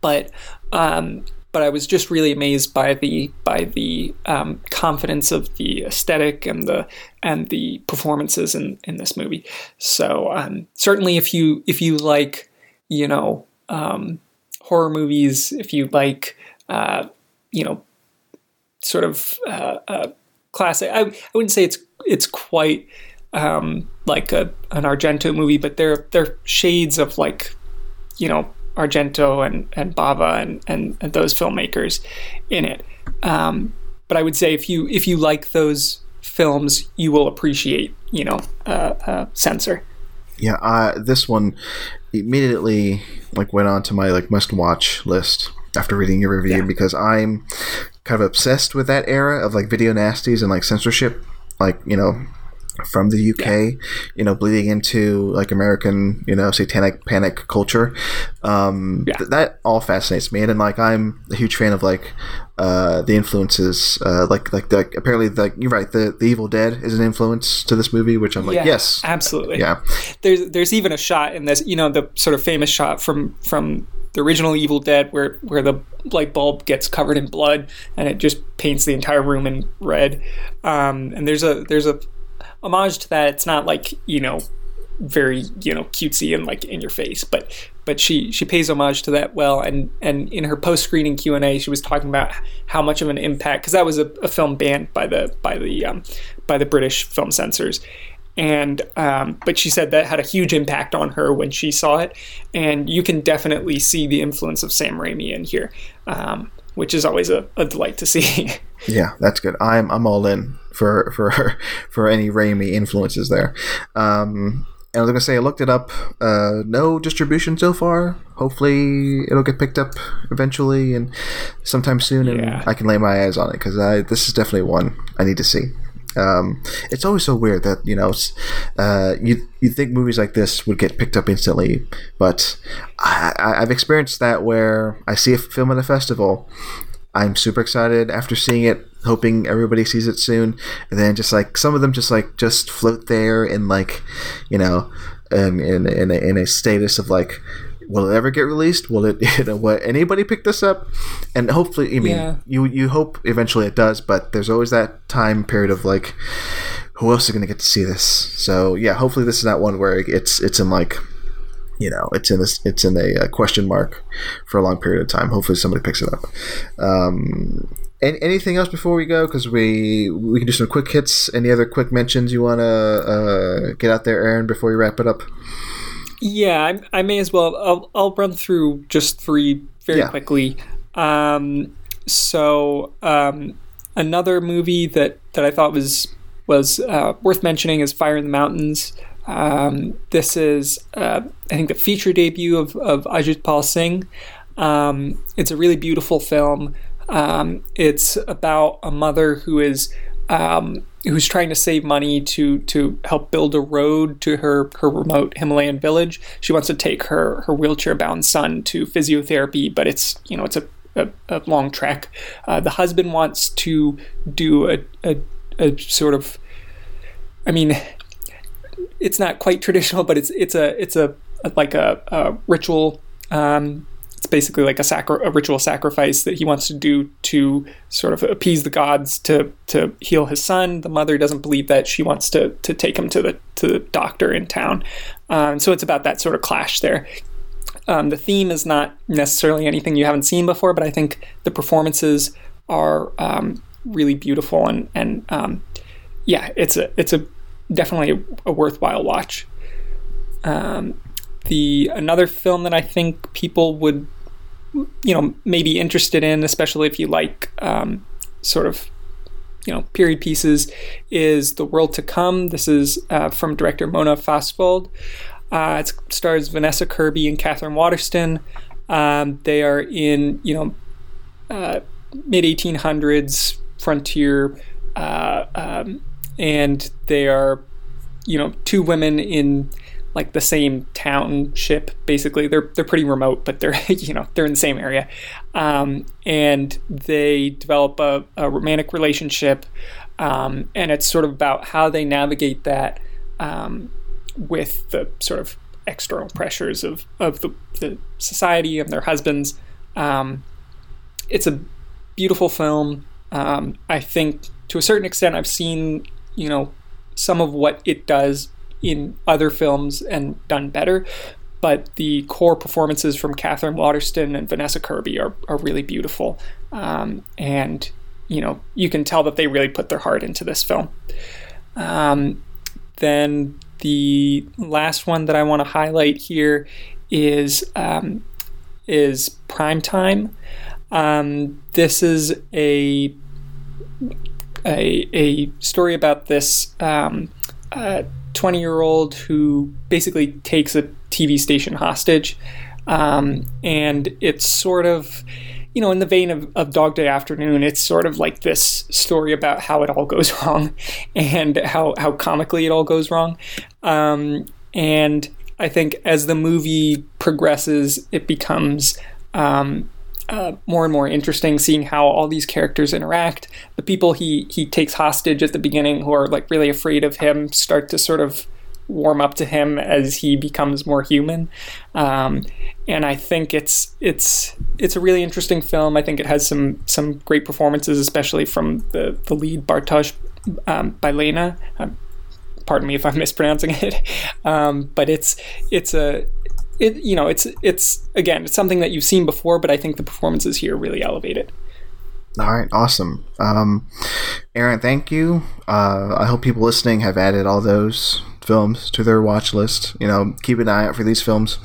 but um, but I was just really amazed by the by the um, confidence of the aesthetic and the and the performances in, in this movie. So um, certainly, if you if you like, you know, um, horror movies, if you like, uh, you know, sort of uh, uh, classic, I, I wouldn't say it's it's quite um, like a, an Argento movie, but they're they're shades of like, you know, Argento and and Bava and and, and those filmmakers in it. Um, but I would say if you if you like those films, you will appreciate you know uh, uh, Censor. Yeah, uh, this one immediately like went on to my like must watch list after reading your review yeah. because I'm kind of obsessed with that era of like video nasties and like censorship, like you know from the UK, yeah. you know, bleeding into like American, you know, satanic panic culture. Um, yeah. th- that all fascinates me, and, like I'm a huge fan of like uh, the influences, uh, like like the apparently like you're right, the the Evil Dead is an influence to this movie, which I'm like, yeah, yes, absolutely, yeah. There's there's even a shot in this, you know, the sort of famous shot from from the original Evil Dead where where the light bulb gets covered in blood and it just paints the entire room in red. Um, and there's a there's a homage to that. It's not like you know very you know cutesy and like in your face, but but she she pays homage to that well. And and in her post screening Q and A, she was talking about how much of an impact because that was a, a, film banned by the by the um, by the British film censors. And um, but she said that had a huge impact on her when she saw it, and you can definitely see the influence of Sam Raimi in here. Um, which is always a, a delight to see. [LAUGHS] yeah, that's good. I'm I'm all in for for [LAUGHS] for any Raimi influences there. Um, and I was gonna say I looked it up. Uh, no distribution so far. Hopefully it'll get picked up eventually and sometime soon, and yeah. I can lay my eyes on it because I this is definitely one I need to see. Um, it's always so weird that you know uh, you you think movies like this would get picked up instantly, but I, I've experienced that where I see a film at a festival, I'm super excited after seeing it, hoping everybody sees it soon, and then just like some of them just like just float there and like you know um, in in a, in a status of like will it ever get released? Will it, [LAUGHS] you know, what anybody pick this up? And hopefully, I mean, yeah. you you hope eventually it does, but there's always that time period of like, who else is going to get to see this? So yeah, hopefully this is not one where it's it's in like, you know, it's in this it's in a, a question mark for a long period of time. Hopefully somebody picks it up. Um, anything else before we go? Because we we can do some quick hits. Any other quick mentions you want to uh, get out there, Aaron, before we wrap it up? Yeah, I, I, may as well. I'll, I'll run through just three very yeah. quickly. Um, so um, another movie that, that I thought was was uh, worth mentioning is Fire in the Mountains. Um, this is uh, I think the feature debut of, of Ajit Pal Singh. Um, it's a really beautiful film. Um, it's about a mother who is um, who's trying to save money to to help build a road to her her remote Himalayan village. She wants to take her her wheelchair bound son to physiotherapy, but it's you know it's a a, a long trek. Uh, the husband wants to do a, a, a sort of, I mean, it's not quite [LAUGHS] traditional, but it's it's a it's a like a, a ritual. Um, it's basically like a, sacri- a ritual sacrifice that he wants to do to sort of appease the gods to to heal his son. The mother doesn't believe that; she wants to to take him to the to the doctor in town. Um, so it's about that sort of clash there. Um, the theme is not necessarily anything you haven't seen before, but I think the performances are um, really beautiful and and um, yeah, it's a it's a definitely a, worthwhile watch. Um, the another film that I think people would you know maybe interested in, especially if you like um, sort of you know period pieces, is The World to Come. This is uh, from director Mona Fastvold. Uh, it stars Vanessa Kirby and Katherine Waterston. Um, they are in you know uh, mid 1800s frontier, uh, um, and they are you know two women in like the same township basically. They're they're pretty remote but they're [LAUGHS] you know they're in the same area. Um, and they develop a, a romantic relationship um, and it's sort of about how they navigate that um, with the sort of external pressures of, of the, the society and their husbands. Um, it's a beautiful film. Um, i think to a certain extent i've seen you know some of what it does in other films and done better. But the core performances from Katherine Waterston and Vanessa Kirby are, are really beautiful. Um, and, you know, you can tell that they really put their heart into this film. Um, then the last one that I want to highlight here is um, is Prime Time. Um, this is a a, a story about this um, 20 year old who basically takes a TV station hostage. Um, and it's sort of, you know, in the vein of, of Dog Day Afternoon, it's sort of like this story about how it all goes [LAUGHS] wrong and how, how comically it all goes wrong. Um, and I think as the movie progresses, it becomes um, more and more interesting seeing how all these characters interact. The people he he takes hostage at the beginning, who are like really afraid of him, start to sort of warm up to him as he becomes more human. Um, and I think it's it's it's a really interesting film. I think it has some some great performances, especially from the the lead Bartosz um, Bielenia. Um, pardon me if I'm [LAUGHS] mispronouncing it, um, but it's it's a it you know it's it's again it's something that you've seen before, but I think the performances here really elevate it. All right, awesome. Um, Aaron, thank you. Uh, I hope people listening have added all those films to their watch list. You know, keep an eye out for these films.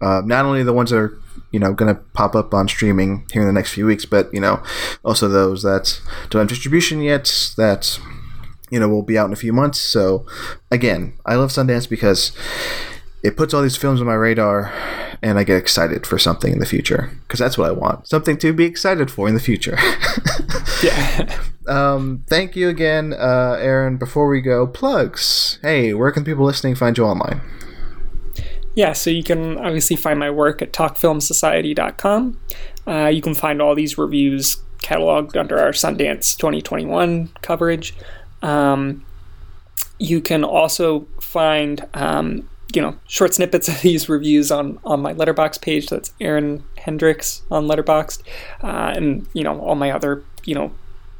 Uh, not only the ones that are you know going to pop up on streaming here in the next few weeks, but you know also those that don't have distribution yet that you know will be out in a few months. So again, I love Sundance because it puts all these films on my radar and I get excited for something in the future because that's what I want something to be excited for in the future. [LAUGHS] yeah. Um, thank you again, uh, Aaron. Before we go, plugs. Hey, where can people listening find you online? Yeah, so you can obviously find my work at talkfilmsociety.com. Uh, you can find all these reviews cataloged under our Sundance 2021 coverage. Um, you can also find um, you know short snippets of [LAUGHS] these reviews on on my Letterboxd page. That's aaron hendrix on Letterboxd uh, and you know all my other you know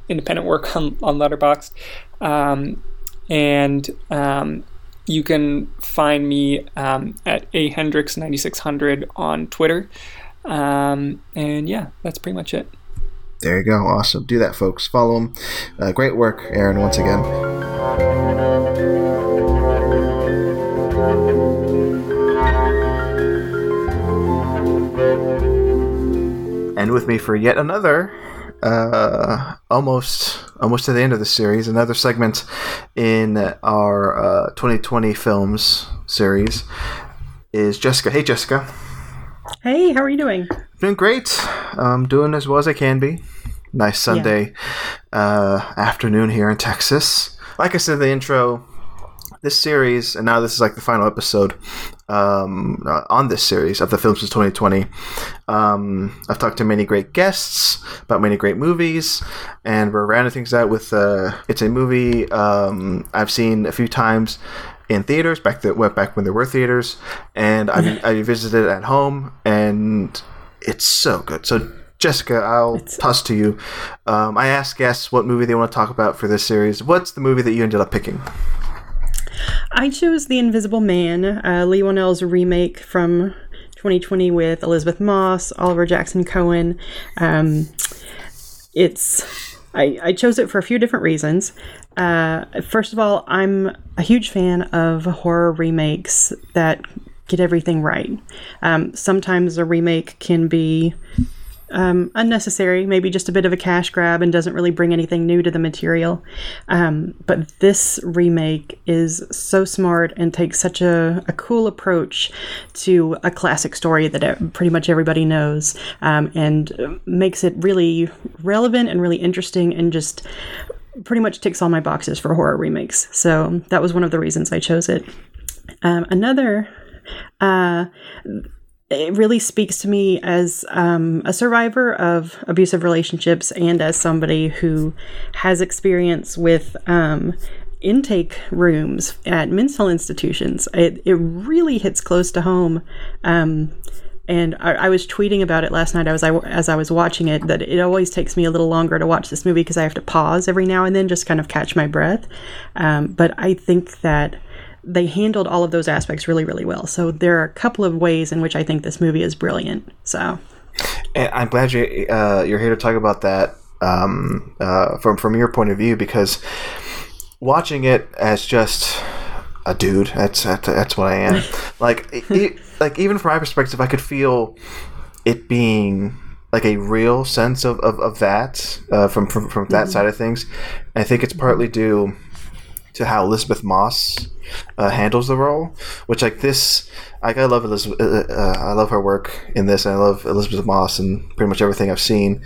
independent work [LAUGHS] on, on Letterboxd. Um, and um, you can find me um, at a hendrix 9600 on twitter. Um, and yeah that's pretty much it. There you go. Awesome. Do that folks. Follow him uh, great work aaron once again and with me for yet another uh, almost almost to the end of the series another segment in our uh, 2020 films series is jessica. Hey jessica. Hey how are you doing? Doing great. I'm doing as well as i can be. Nice sunday yeah. uh, afternoon here in texas. Like i said in the intro this series, and now this is like the final episode um, uh, on this series of the films of 2020. Um, I've talked to many great guests about many great movies, and we're rounding things out with uh, it's a movie um, I've seen a few times in theaters back that went back when there were theaters, and I, [LAUGHS] I visited at home, and it's so good. So Jessica, I'll it's, toss to you. Um, I asked guests what movie they want to talk about for this series. What's the movie that you ended up picking? I chose The Invisible Man, uh, Leigh Whannell's remake from 2020 with Elisabeth Moss, Oliver Jackson Cohen. Um, it's I, I, chose it for a few different reasons. Uh, first of all, I'm a huge fan of horror remakes that get everything right. Um, sometimes a remake can be um, unnecessary, maybe just a bit of a cash grab and doesn't really bring anything new to the material. Um, but this remake is so smart and takes such a, a cool approach to a classic story that pretty much everybody knows um, and makes it really relevant and really interesting and just pretty much ticks all my boxes for horror remakes. So that was one of the reasons I chose it. Um, another. Uh, it really speaks to me as um, a survivor of abusive relationships and as somebody who has experience with um, intake rooms at mental institutions. It, it really hits close to home. Um, and I, I, was tweeting about it last night as I, as I was watching it that it always takes me a little longer to watch this movie because I have to pause every now and then just kind of catch my breath. Um, but I think that they handled all of those aspects really, really well. So there are a couple of ways in which I think this movie is brilliant. So, and I'm glad you uh, you're here to talk about that um, uh, from from your point of view because watching it as just a dude, that's that's, that's what I am. [LAUGHS] like, it, like even from my perspective, I could feel it being like a real sense of, of, of that uh, from, from from that mm-hmm. side of things. And I think it's partly due to how Elisabeth Moss uh, handles the role, which like this, like I love Elisabeth, uh, uh, I love her work in this, and I love Elizabeth Moss and pretty much everything I've seen,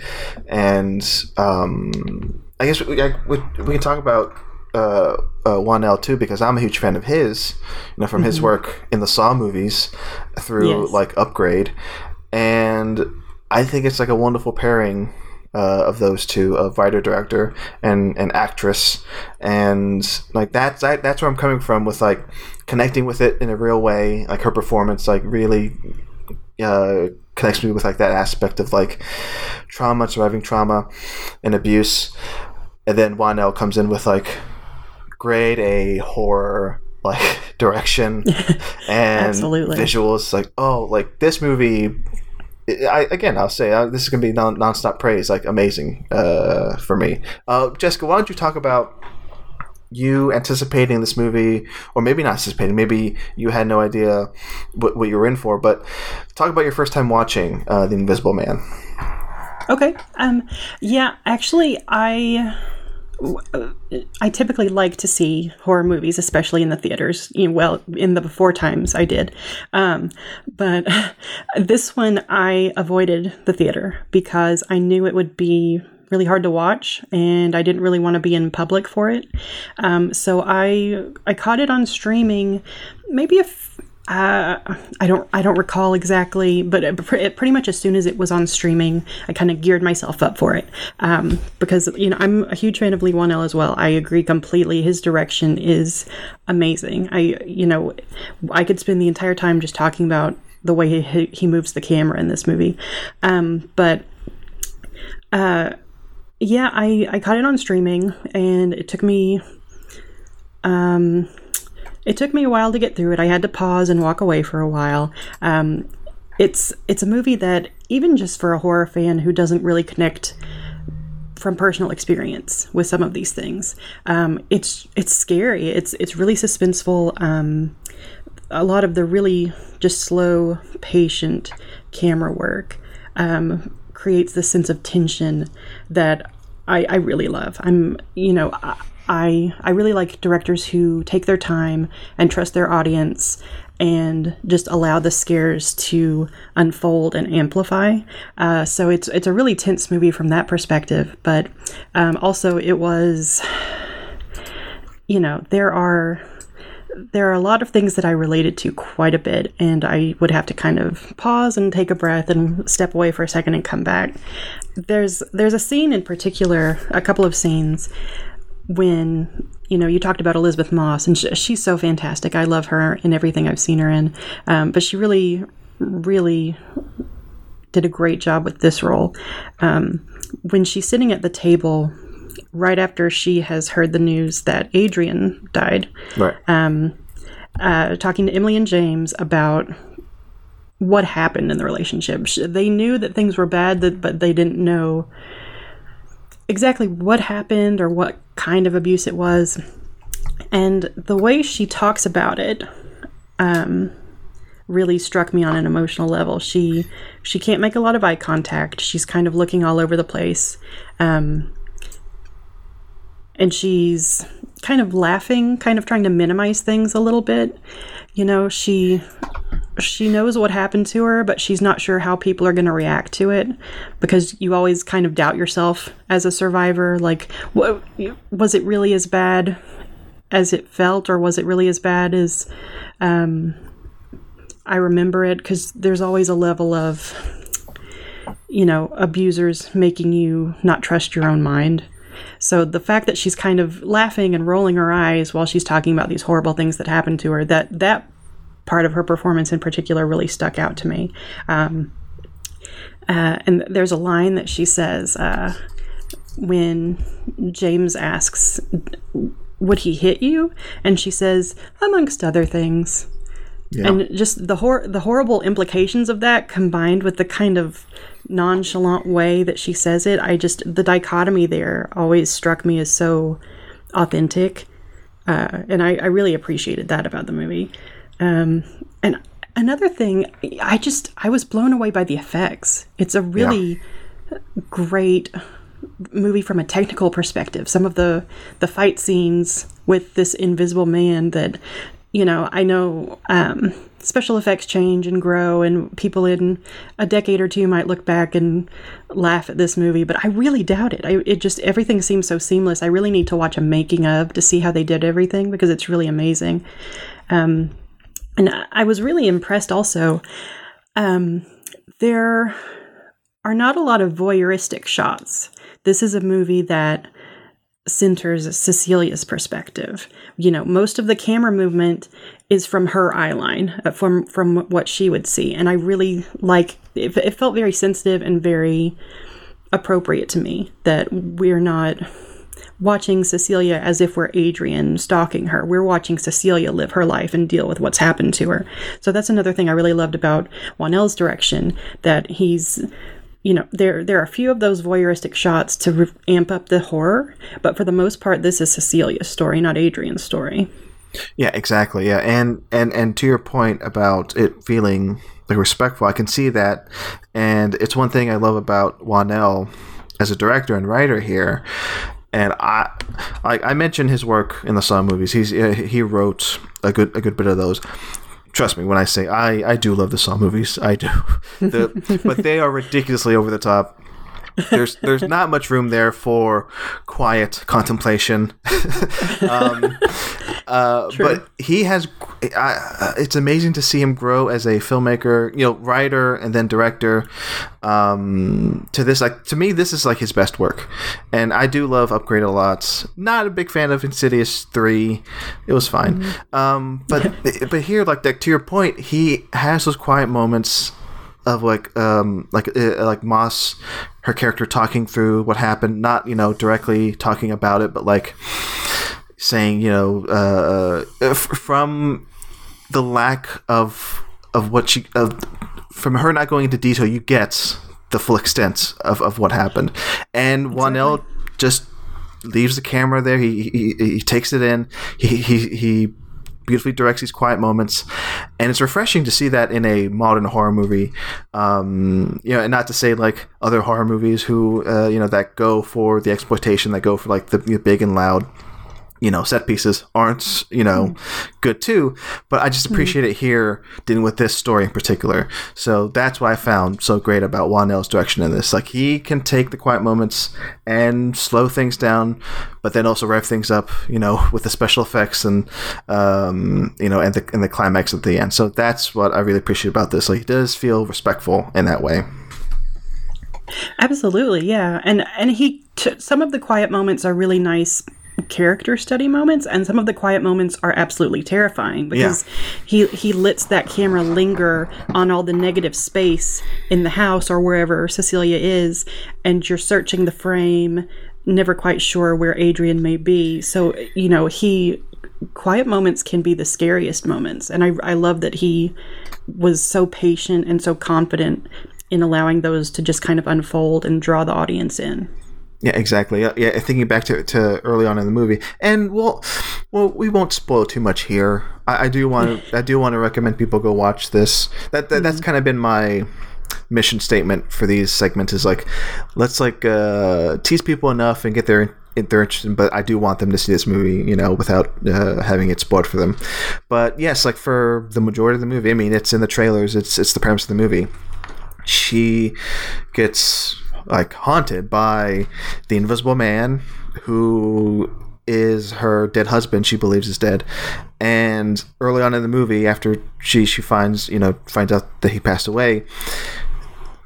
and um, I guess we, I, we, we, can talk about uh, uh, Whannell too because I'm a huge fan of his, you know, from mm-hmm. his work in the Saw movies through yes. like Upgrade, and I think it's like a wonderful pairing uh, of those two, a writer director and an actress, and like that's I, that's where I'm coming from with like connecting with it in a real way. Like her performance, like really uh, connects me with like that aspect of like trauma, surviving trauma, and abuse, and then Whannell comes in with like grade A horror like [LAUGHS] direction [LAUGHS] and Absolutely. visuals like oh like this movie I, again, I'll say uh, this is going to be non nonstop praise, like amazing uh, for me. Uh, Jessica, why don't you talk about you anticipating this movie, or maybe not anticipating, maybe you had no idea what, what you were in for, but talk about your first time watching uh, The Invisible Man. Okay. Um. Yeah. Actually, I I typically like to see horror movies, especially in the theaters. You know, well, in the before times, I did, um, but [LAUGHS] this one I avoided the theater because I knew it would be really hard to watch, and I didn't really want to be in public for it. Um, so I I caught it on streaming, maybe a f- uh, I don't I don't recall exactly, but it, it, pretty much as soon as it was on streaming, I kind of geared myself up for it um, because you know I'm a huge fan of Leigh Whannell as well. I agree completely. His direction is amazing. I you know I could spend the entire time just talking about the way he, he moves the camera in this movie, um, but. Uh, yeah, I, I caught it on streaming and it took me um, it took me a while to get through it. I had to pause and walk away for a while. Um, it's it's a movie that even just for a horror fan who doesn't really connect from personal experience with some of these things, um, it's it's scary. It's it's really suspenseful. Um, a lot of the really just slow, patient camera work um, creates this sense of tension that I, I really love. I'm you know. I, I I really like directors who take their time and trust their audience and just allow the scares to unfold and amplify. Uh, so it's it's a really tense movie from that perspective, but um, also it was, you know, there are there are a lot of things that I related to quite a bit, and I would have to kind of pause and take a breath and step away for a second and come back. There's there's a scene in particular, a couple of scenes when you know you talked about Elisabeth Moss, and sh- she's so fantastic. I love her in everything I've seen her in, um, but she really, really did a great job with this role. Um, when she's sitting at the table right after she has heard the news that Adrian died, Right. uh, talking to Emily and James about what happened in the relationship. They knew that things were bad, that, but they didn't know exactly what happened or what kind of abuse it was. And the way she talks about it um, really struck me on an emotional level. She she can't make a lot of eye contact. She's kind of looking all over the place. Um, and she's kind of laughing, kind of trying to minimize things a little bit. You know, she she knows what happened to her, but she's not sure how people are going to react to it because you always kind of doubt yourself as a survivor. Like, what, was it really as bad as it felt, or was it really as bad as um, I remember it? Because there's always a level of, you know, abusers making you not trust your own mind. So the fact that she's kind of laughing and rolling her eyes while she's talking about these horrible things that happened to her, that that part of her performance in particular really stuck out to me. Um, uh, and there's a line that she says uh, when James asks, "Would he hit you?" and she says, "Amongst other things." Yeah. And just the hor- the horrible implications of that combined with the kind of nonchalant way that she says it, I just the dichotomy there always struck me as so authentic, uh, and I, I really appreciated that about the movie. Um, and another thing, I just I was blown away by the effects. It's a really great movie from a technical perspective. Some of the the fight scenes with this invisible man that you know I know um, special effects change and grow, and people in a decade or two might look back and laugh at this movie, but I really doubt it. I, it just everything seems so seamless. I really need to watch a making of to see how they did everything because it's really amazing. Um, and I- was really impressed also. Um, there are not a lot of voyeuristic shots. This is a movie that centers Cecilia's perspective. You know, most of the camera movement is from her eye line, uh, from from what she would see, and I really like. It, it felt very sensitive and very appropriate to me that we're not watching Cecilia as if we're Adrian stalking her. We're watching Cecilia live her life and deal with what's happened to her. So that's another thing I really loved about Whannell's direction that he's you know there there are a few of those voyeuristic shots to re- amp up the horror, but for the most part this is Cecilia's story, not Adrian's story. Yeah, exactly. Yeah, and and and to your point about it feeling like respectful, I can see that, and it's one thing I love about Wanell as a director and writer here. And I, I, I mentioned his work in the Saw movies. He's he wrote a good a good bit of those. Trust me when I say I, I do love the Saw movies. I do, [LAUGHS] the, but they are ridiculously over the top there's there's [LAUGHS] not much room there for quiet contemplation. [LAUGHS] um, uh, but he has. I, it's amazing to see him grow as a filmmaker, you know, writer and then director. Um, to this, like to me, this is like his best work, and I do love Upgrade a lot. Not a big fan of Insidious three. It was fine, um, but [LAUGHS] but here, like that, to your point, he has those quiet moments of like um like uh, like Moss her character talking through what happened not you know directly talking about it but like saying you know uh f- from the lack of of what she of from her not going into detail you get the full extent of, of what happened. And Whannell just leaves the camera there. He, he he takes it in. He he, he beautifully directs these quiet moments, and it's refreshing to see that in a modern horror movie. Um, you know, and not to say like other horror movies who uh, you know that go for the exploitation, that go for like the, the big and loud. You know set pieces aren't you know mm. good too but i just appreciate mm. it here dealing with this story in particular. So that's what i found so great about Whannell's direction in this. Like he can take the quiet moments and slow things down but then also rev things up you know with the special effects and um, you know and the, and the climax at the end. So that's what i really appreciate about this. Like he does feel respectful in that way. Absolutely yeah. And and he t- some of the quiet moments are really nice character study moments and some of the quiet moments are absolutely terrifying because yeah. he he lets that camera linger on all the negative space in the house or wherever Cecilia is and you're searching the frame never quite sure where Adrian may be so you know he quiet moments can be the scariest moments and I I love that he was so patient and so confident in allowing those to just kind of unfold and draw the audience in. Yeah, exactly. Yeah, thinking back to, to early on in the movie, and well, well, we won't spoil too much here. I, I do want to, [LAUGHS] I do want to recommend people go watch this. That, that mm-hmm. that's kind of been my mission statement for these segments is like, let's like uh, tease people enough and get their they're interested, but I do want them to see this movie, you know, without uh, having it spoiled for them. But yes, like for the majority of the movie, I mean, it's in the trailers. It's it's the premise of the movie. She gets like haunted by the invisible man who is her dead husband she believes is dead. And early on in the movie after she she finds you know finds out that he passed away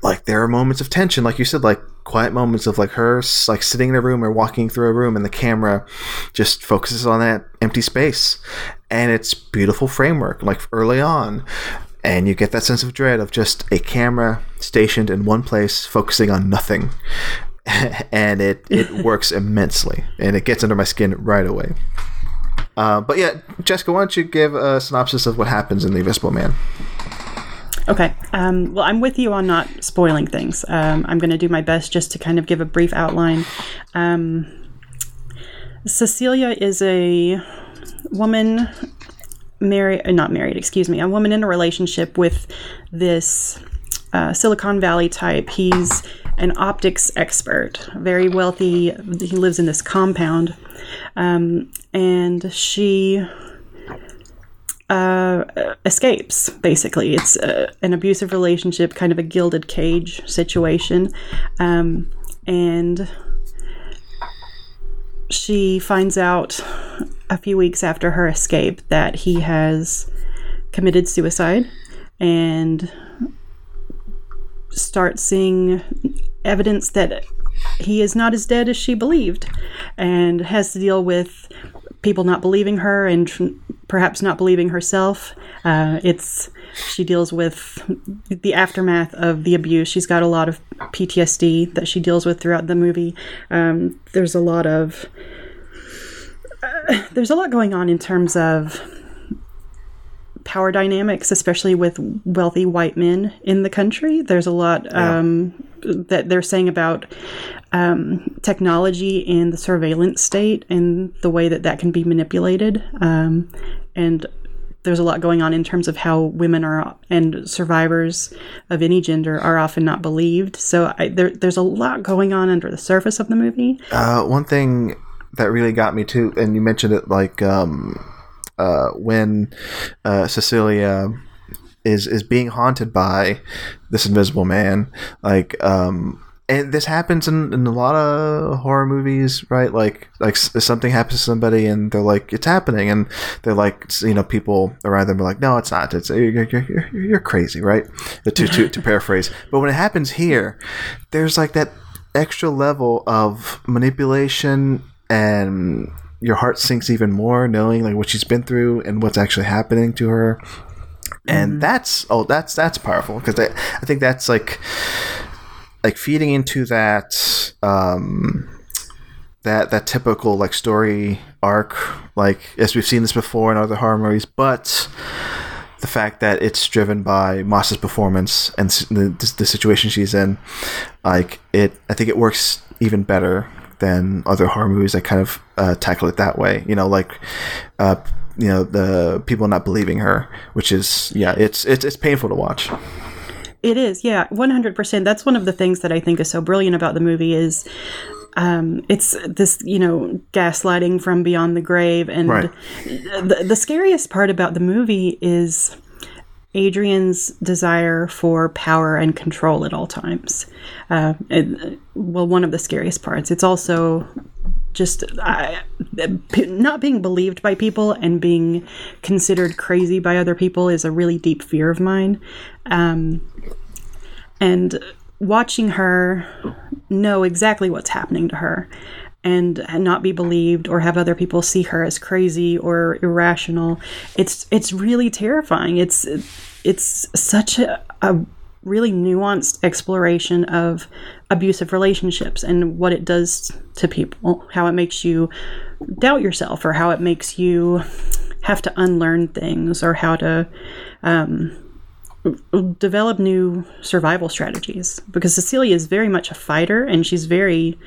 like there are moments of tension. Like you said like quiet moments of like her like sitting in a room or walking through a room and the camera just focuses on that empty space. And it's beautiful framework. Like early on and you get that sense of dread of just a camera stationed in one place focusing on nothing [LAUGHS] and it it [LAUGHS] works immensely and it gets under my skin right away uh, but yeah jessica why don't you give a synopsis of what happens in the invisible man Okay. Um, well, I'm with you on not spoiling things. Um, I'm going to do my best just to kind of give a brief outline. Um, Cecilia is a woman married, uh, not married, excuse me, a woman in a relationship with this uh, Silicon Valley type. He's an optics expert, very wealthy. He lives in this compound. Um, and she uh, escapes, basically. It's uh, an abusive relationship, kind of a gilded cage situation. Um, and she finds out a few weeks after her escape that he has committed suicide and starts seeing evidence that he is not as dead as she believed and has to deal with people not believing her and perhaps not believing herself. Uh, it's she deals with the aftermath of the abuse. She's got a lot of PTSD that she deals with throughout the movie. Um, there's a lot of [SIGHS] there's a lot going on in terms of power dynamics, especially with wealthy white men in the country. There's a lot um, yeah. that they're saying about um, technology and the surveillance state and the way that that can be manipulated. Um, and there's a lot going on in terms of how women are and survivors of any gender are often not believed. So I, there, there's a lot going on under the surface of the movie. Uh, one thing that really got me too, and you mentioned it like um, uh, when uh, Cecilia is is being haunted by this invisible man, like. Um, and this happens in, in a lot of horror movies, right? Like, like something happens to somebody, and they're like, "It's happening," and they're like, you know, people around them are like, "No, it's not. It's you're, you're, you're crazy, right?" To, to to [LAUGHS] paraphrase, but when it happens here, there's like that extra level of manipulation and your heart sinks even more knowing like what she's been through and what's actually happening to her and mm-hmm. that's oh that's that's powerful because I, I think that's like like feeding into that um that that typical like story arc like as we've seen this before in other horror movies but the fact that it's driven by Moss's performance and the, the situation she's in like it I think it works even better than other horror movies that kind of uh, tackle it that way. You know, like uh, you know the people not believing her, which is yeah, it's it's it's painful to watch. It is, yeah, one hundred percent. That's one of the things that I think is so brilliant about the movie is um, it's this you know gaslighting from beyond the grave, and Right. the, the scariest part about the movie is Adrian's desire for power and control at all times. Uh, well, one of the scariest parts. It's also just not being believed by people and being considered crazy by other people is a really deep fear of mine. Um, and watching her know exactly what's happening to her and not be believed or have other people see her as crazy or irrational it's it's really terrifying. It's it's such a, a really nuanced exploration of abusive relationships and what it does to people how it makes you doubt yourself or how it makes you have to unlearn things or how to um, develop new survival strategies. Because Cecilia is very much a fighter and she's very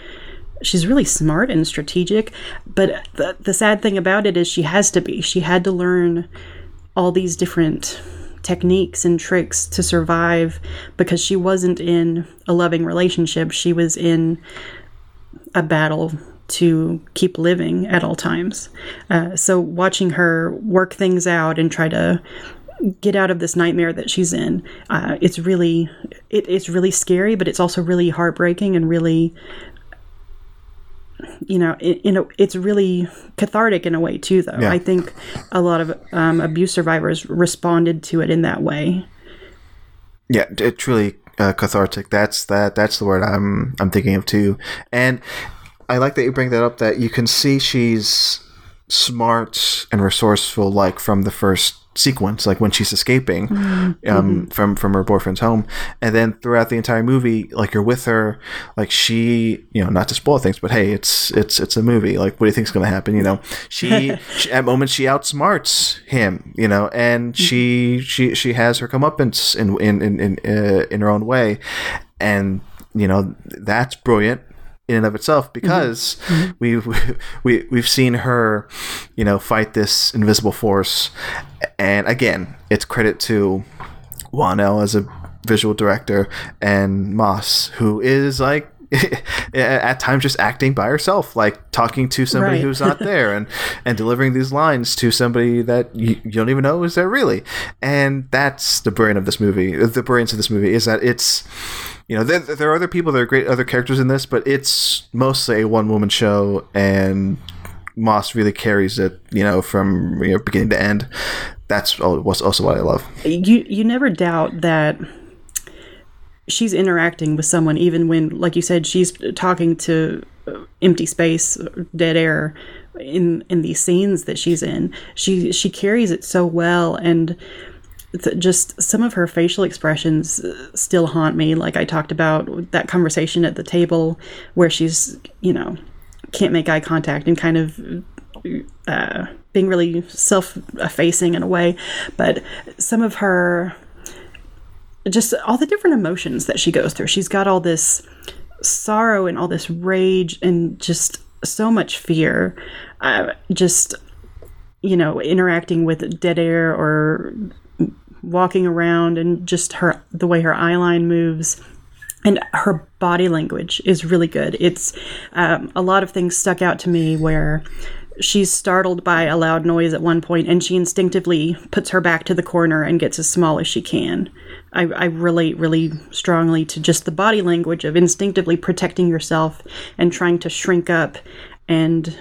she's really smart and strategic but the, the sad thing about it is she has to be she had to learn all these different techniques and tricks to survive because she wasn't in a loving relationship she was in a battle to keep living at all times uh, so watching her work things out and try to get out of this nightmare that she's in. Uh, it's really, it, it's really scary, but it's also really heartbreaking and really, you know, you know, it's really cathartic in a way too. Though Yeah. I think a lot of um, abuse survivors responded to it in that way. Yeah, it truly uh, cathartic. That's that. That's the word I'm I'm thinking of too. And I like that you bring that up. That you can see she's smart and resourceful, like from the first sequence, like when she's escaping um, from from her boyfriend's home, and then throughout the entire movie, like you're with her, like she, you know, not to spoil things, but hey, it's it's it's a movie. Like, what do you think's going to happen? You know, she, [LAUGHS] she at moments she outsmarts him, you know, and she she she has her comeuppance in in in in, uh, in her own way, and you know that's brilliant in and of itself mm-hmm. because mm-hmm. we've [LAUGHS] we we've seen her, you know, fight this invisible force, and again, it's credit to Whannell as a visual director and Moss, who is like. [LAUGHS] at times just acting by herself like talking to somebody Right. who's not [LAUGHS] there and and delivering these lines to somebody that you, you don't even know is there really and that's the brain of this movie the brilliance of this movie is that it's you know there, there are other people there are great other characters in this but it's mostly a one woman show and moss really carries it you know from you know beginning to end. That's what's also what i love. You you never doubt that she's interacting with someone even when like you said she's talking to uh, empty space dead air in in these scenes that she's in. She she carries it so well and just some of her facial expressions uh, still haunt me. Like i talked about that conversation at the table where she's you know can't make eye contact and kind of uh, being really self-effacing in a way. But some of her just all the different emotions that she goes through. She's got all this sorrow and all this rage and just so much fear uh, just you know interacting with dead air or walking around and just her the way her eye line moves and her body language is really good. It's um, a lot of things stuck out to me where she's startled by a loud noise at one point and she instinctively puts her back to the corner and gets as small as she can. I, I relate really strongly to just the body language of instinctively protecting yourself and trying to shrink up and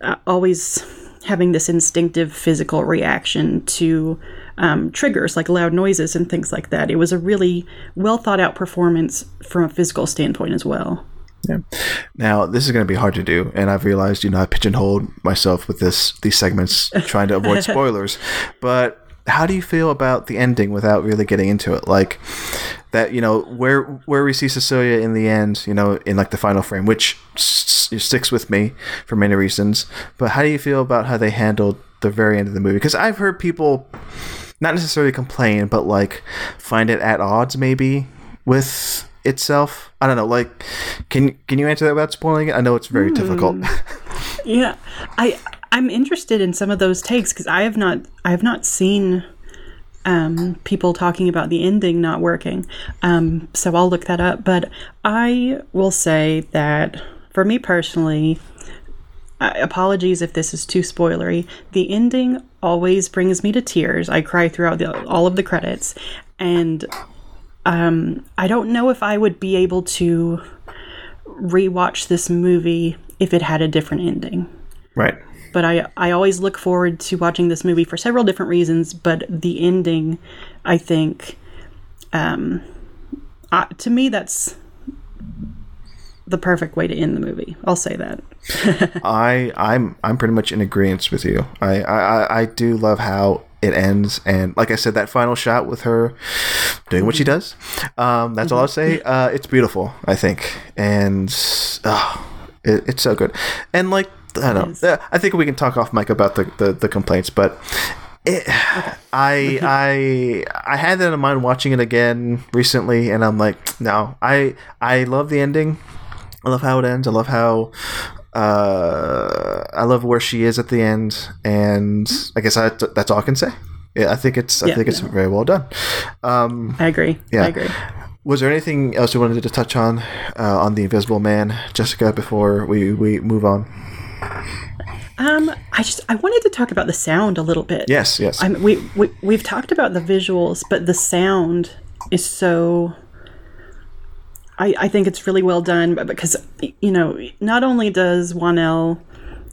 uh, always having this instinctive physical reaction to um, triggers like loud noises and things like that. It was a really well thought out performance from a physical standpoint as well. Yeah. Now, this is going to be hard to do, and I've realized, you know, I pigeonholed myself with this these segments, [LAUGHS] trying to avoid spoilers. But how do you feel about the ending without really getting into it? Like that, you know, where where we see Cecilia in the end, you know, in like the final frame, which s- sticks with me for many reasons. But how do you feel about how they handled the very end of the movie? Because I've heard people not necessarily complain, but like find it at odds maybe with itself. I don't know. Like, can can you answer that without spoiling it? I know it's very difficult. [LAUGHS] Yeah, I I'm interested in some of those takes because I have not I have not seen um, people talking about the ending not working. Um, so I'll look that up. But I will say that for me personally, uh, apologies if this is too spoilery. The ending always brings me to tears. I cry throughout the, all of the credits, and um, I don't know if I would be able to rewatch this movie if it had a different ending. Right. But I, I always look forward to watching this movie for several different reasons. But the ending, I think, um, uh, to me, that's the perfect way to end the movie. I'll say that. [LAUGHS] I I'm I'm pretty much in agreement with you. I, I I do love how it ends, and like I said, that final shot with her doing what she does. Um, that's all I'll say. Uh, it's beautiful, I think, and oh, it, it's so good. And like I don't know, uh, I think we can talk off mic about the the, the complaints, but. It, I [LAUGHS] I I had that in mind watching it again recently, and I'm like, no, I I love the ending. I love how it ends. I love how uh, I love where she is at the end, and I guess I, that's all I can say. Yeah, I think it's I Yeah, think it's no. very well done. Um, I agree. Yeah. I agree. was there anything else you wanted to touch on uh, on the Invisible Man, Jessica, before we we move on? Um, I just I wanted to talk about the sound a little bit. Yes, yes. I'm, we, we we've talked about the visuals, but the sound is so. I I think it's really well done, because you know, not only does Whannell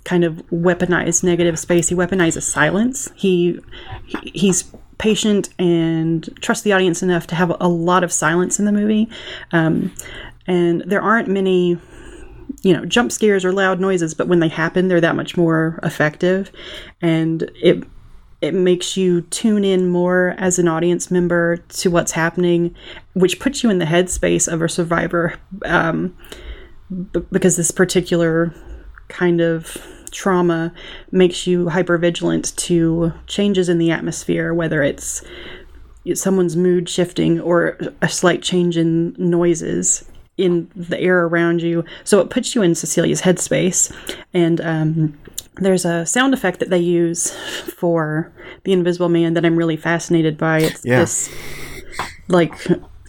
kind of weaponize negative space, he weaponizes silence. He, he he's patient and trusts the audience enough to have a lot of silence in the movie, um, and there aren't many you know jump scares or loud noises but when they happen they're that much more effective and it it makes you tune in more as an audience member to what's happening which puts you in the headspace of a survivor um, b- because this particular kind of trauma makes you hyper vigilant to changes in the atmosphere whether it's someone's mood shifting or a slight change in noises in the air around you. So it puts you in Cecilia's headspace. And um, there's a sound effect that they use for the Invisible Man that I'm really fascinated by. It's Yeah. this, like,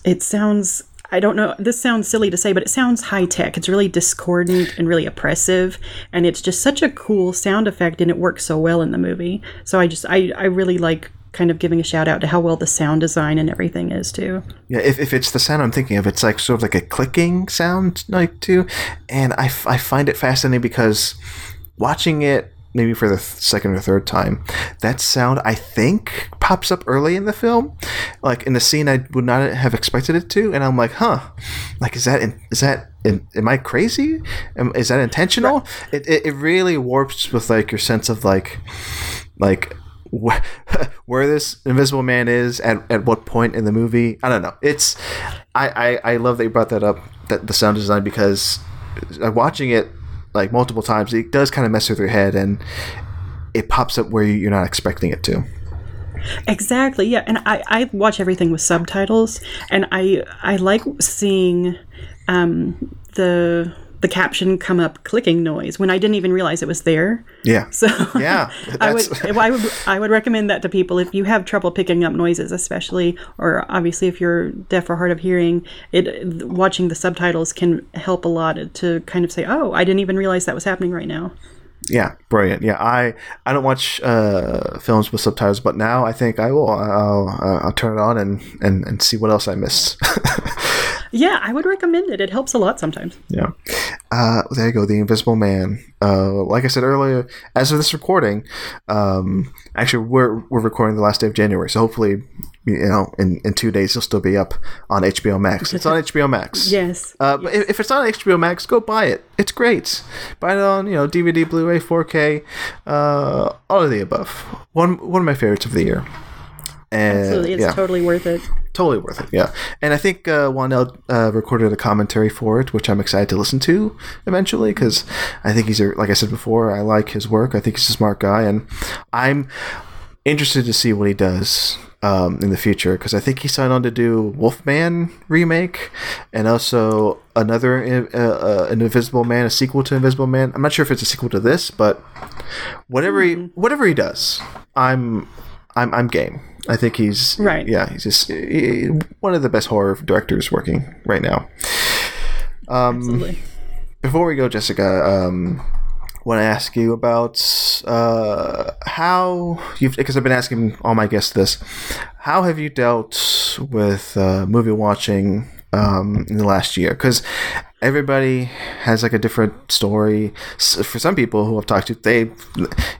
it sounds. I don't know. This sounds silly to say, but it sounds high tech. It's really discordant and really oppressive, and it's just such a cool sound effect, and it works so well in the movie. So I just, I, I really like kind of giving a shout out to how well the sound design and everything is too. Yeah, if, if it's the sound I'm thinking of, it's like sort of like a clicking sound, like too, and I, I find it fascinating because watching it maybe for the th- second or third time, that sound I think pops up early in the film, like in the scene I would not have expected it to, and I'm like, huh, like is that in, is that in, am I crazy? Am, is that intentional? It, it it really warps with like your sense of like like wh- [LAUGHS] where this invisible man is at, at what point in the movie i don't know it's I, I i love that you brought that up that the sound design because uh, watching it like multiple times it does kind of mess with your head and it pops up where you're not expecting it to Exactly. Yeah, and I, I watch everything with subtitles, and I I like seeing um, the the caption come up clicking noise when I didn't even realize it was there. yeah [LAUGHS] So yeah [LAUGHS] I would I would I would recommend that to people if you have trouble picking up noises, especially or obviously if you're deaf or hard of hearing. It watching the subtitles can help a lot to kind of say, oh, I didn't even realize that was happening right now. Yeah, brilliant. Yeah, I I don't watch uh, films with subtitles, but now I think I will. I'll, I'll, I'll turn it on and, and, and see what else I missed. [LAUGHS] Yeah, I would recommend it. It helps a lot sometimes. yeah. Uh, there you go, The Invisible Man. Uh, like I said earlier, as of this recording, um, actually we're we're recording the last day of January, so hopefully, you know, in, in two days it'll still be up on HBO Max. [LAUGHS] It's on HBO Max. Yes. Uh, but if, if it's on HBO Max, go buy it. It's great. Buy it on you know DVD, Blu-ray, 4K, uh, all of the above. One one of my favorites of the year. And, Absolutely, it's yeah, totally worth it. totally worth it. Yeah, and I think uh, Whannell uh, recorded a commentary for it, which I'm excited to listen to eventually because I think he's a like I said before, I like his work. I think he's a smart guy, and I'm interested to see what he does um, in the future because I think he signed on to do Wolfman remake and also another uh, uh, an Invisible Man, a sequel to Invisible Man. I'm not sure if it's a sequel to this, but whatever he whatever he does, I'm I'm I'm game. I think he's Right. Yeah, he's just he- one of the best horror directors working right now. Absolutely. before we go, Jessica, um, want to ask you about uh, how you've because I've been asking all my guests this. How have you dealt with uh, movie watching um, in the last year? Because everybody has like a different story. S for some people who I've talked to, they,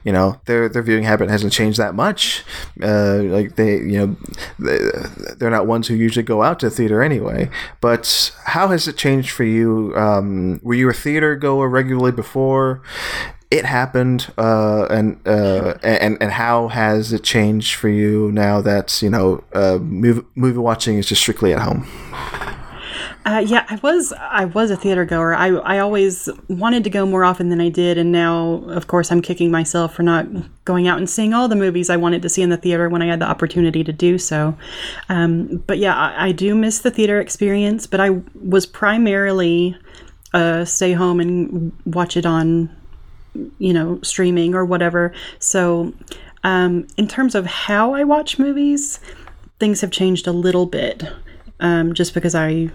you know, their their viewing habit hasn't changed that much. Uh, like they, you know, they're not ones who usually go out to theater anyway. But how has it changed for you? Um, were you a theater goer regularly before? It happened, uh, and uh, and and how has it changed for you now that you know uh, movie, movie watching is just strictly at home? Uh, yeah, I was I was a theater goer. I I always wanted to go more often than I did, and now, of course, I'm kicking myself for not going out and seeing all the movies I wanted to see in the theater when I had the opportunity to do so. Um, but yeah, I, I, do miss the theater experience. But I was primarily uh, stay home and watch it on, you know, streaming or whatever. So, um, in terms of how I watch movies, things have changed a little bit. Um, just because I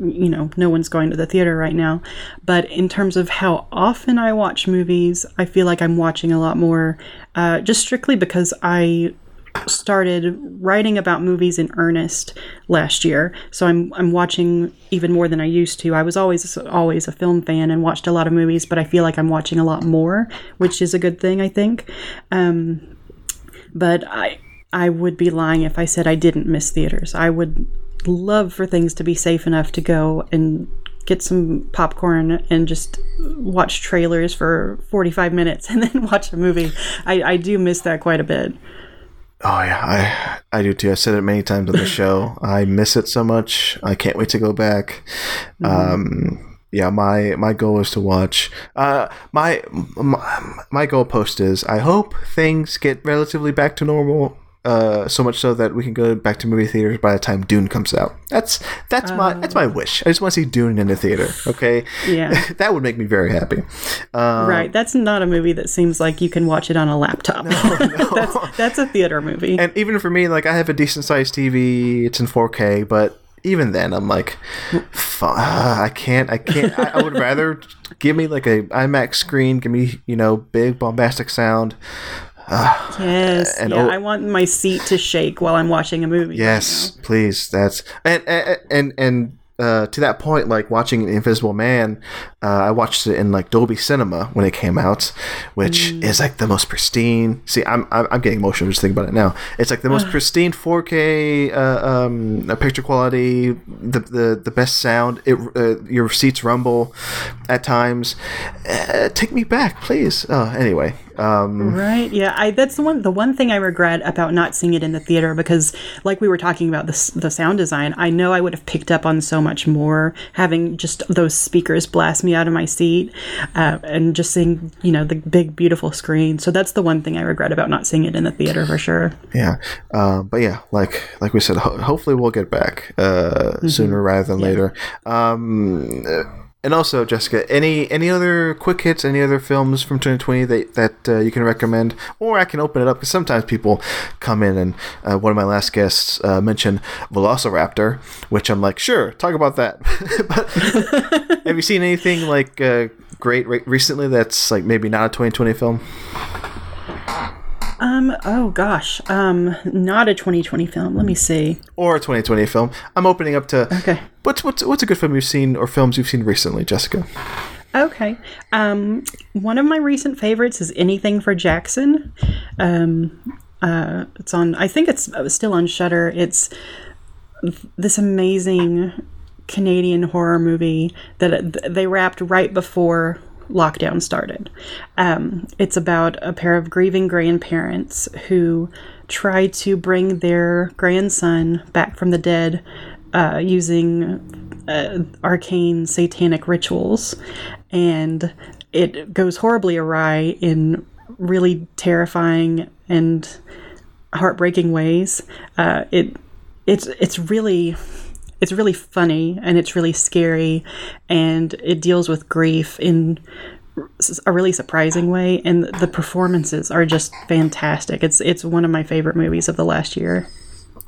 you know, no one's going to the theater right now. But in terms of how often I watch movies, I feel like I'm watching a lot more uh, just strictly because I started writing about movies in earnest last year. So I'm I'm watching even more than I used to. I was always always a film fan and watched a lot of movies, but I feel like I'm watching a lot more, which is a good thing, I think. Um, but I I would be lying if I said I didn't miss theaters. I would love for things to be safe enough to go and get some popcorn and just watch trailers for 45 minutes [LAUGHS] and then watch a movie. I, I do miss that quite a bit. Oh yeah, I I do too. I said it many times on the [LAUGHS] show. I miss it so much. I can't wait to go back. Mm-hmm. Um, yeah, my my goal is to watch. Uh, my my my goal post is I hope things get relatively back to normal uh, so much so that we can go back to movie theaters by the time Dune comes out. That's that's my that's my oh. wish. I just want to see Dune in the theater. Okay, yeah, [LAUGHS] that would make me very happy. Um, right, that's not a movie that seems like you can watch it on a laptop. No, [LAUGHS] no. that's that's a theater movie. And even for me, like I have a decent sized TV. It's in 4K, but even then I'm like, I can't, I can't. I, I, would [LAUGHS] rather give me like a IMAX screen, give me you know big bombastic sound, uh, yes, and yeah. Oh, I want my seat to shake while I'm watching a movie. Yes, right please. That's and and and, and uh, to that point, like watching Invisible Man, uh, I watched it in like Dolby Cinema when it came out, which mm. is like the most pristine. See, I'm, I'm, I'm getting emotional just thinking about it now. It's like the most pristine 4K uh, um, picture quality, the, the the best sound. It uh, your seats rumble at times. Uh, take me back, please. Oh, anyway, um, right? Yeah, I that's the one the one thing I regret about not seeing it in the theater because, like we were talking about the the sound design, I know I would have picked up on so much more having just those speakers blast me out of my seat uh, and just seeing you know the big beautiful screen. So that's the one thing I regret about not seeing it in the theater for sure. Yeah, uh, but yeah, like like we said, ho- hopefully we'll get back uh, mm-hmm. sooner rather than yeah. later. Um, and also, Jessica, any any other quick hits, any other films from 2020 that that uh, you can recommend, or I can open it up because sometimes people come in and uh, one of my last guests uh, mentioned Velociraptor, which I'm like, sure, talk about that. [LAUGHS] but have you seen anything like uh, great re- recently that's like maybe not a 2020 film? Um. Oh gosh. Um. Not a 2020 film. Let me see. Or a 2020 film. I'm opening up to. Okay. What's what's what's a good film you've seen or films you've seen recently, Jessica? Okay. Um. One of my recent favorites is Anything for Jackson. Um. Uh. It's on. I think it's still on Shudder. It's this amazing Canadian horror movie that they wrapped right before lockdown started. Um, it's about a pair of grieving grandparents who try to bring their grandson back from the dead uh, using uh, arcane satanic rituals. And it goes horribly awry in really terrifying and heartbreaking ways. Uh, it it's it's really it's really funny and it's really scary and it deals with grief in a really surprising way and the performances are just fantastic it's it's one of my favorite movies of the last year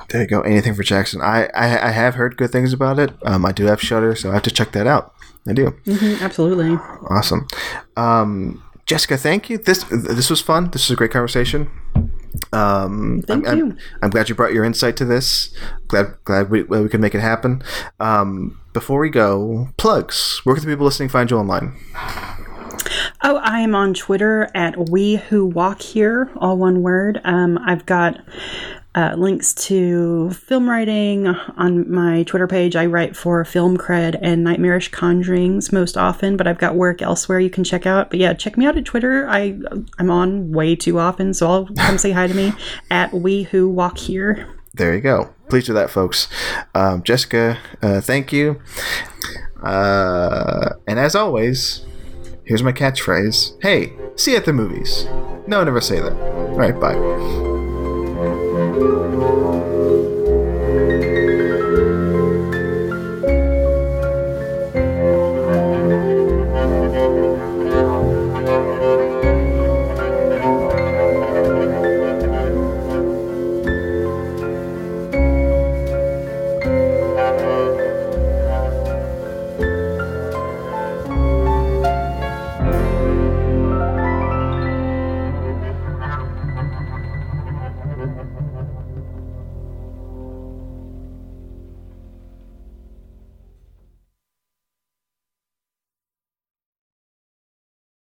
There you go. Anything for Jackson. I, I, I have heard good things about it. Um, I do have Shudder, so I have to check that out. I do. Mhm, absolutely. Awesome. Um, Jessica, thank you. This this was fun. This was a great conversation. Um, Thank I'm, you. I'm, I'm glad you brought your insight to this. Glad glad we, we could make it happen. Um, before we go, plugs. Where can the people listening find you online? Oh, I am on Twitter at We Who Walk Here, all one word. Um, I've got uh, links to film writing on my Twitter page. I write for Film Cred and Nightmarish Conjurings most often, but I've got work elsewhere you can check out. But yeah, check me out at Twitter. I I'm on way too often, so I'll come say hi to me [LAUGHS] at We Who Walk Here. There you go. Please do that, folks. Um, Jessica, uh, thank you. Uh, and as always, here's my catchphrase Hey, see you at the movies. No, never say that. All right, bye. Música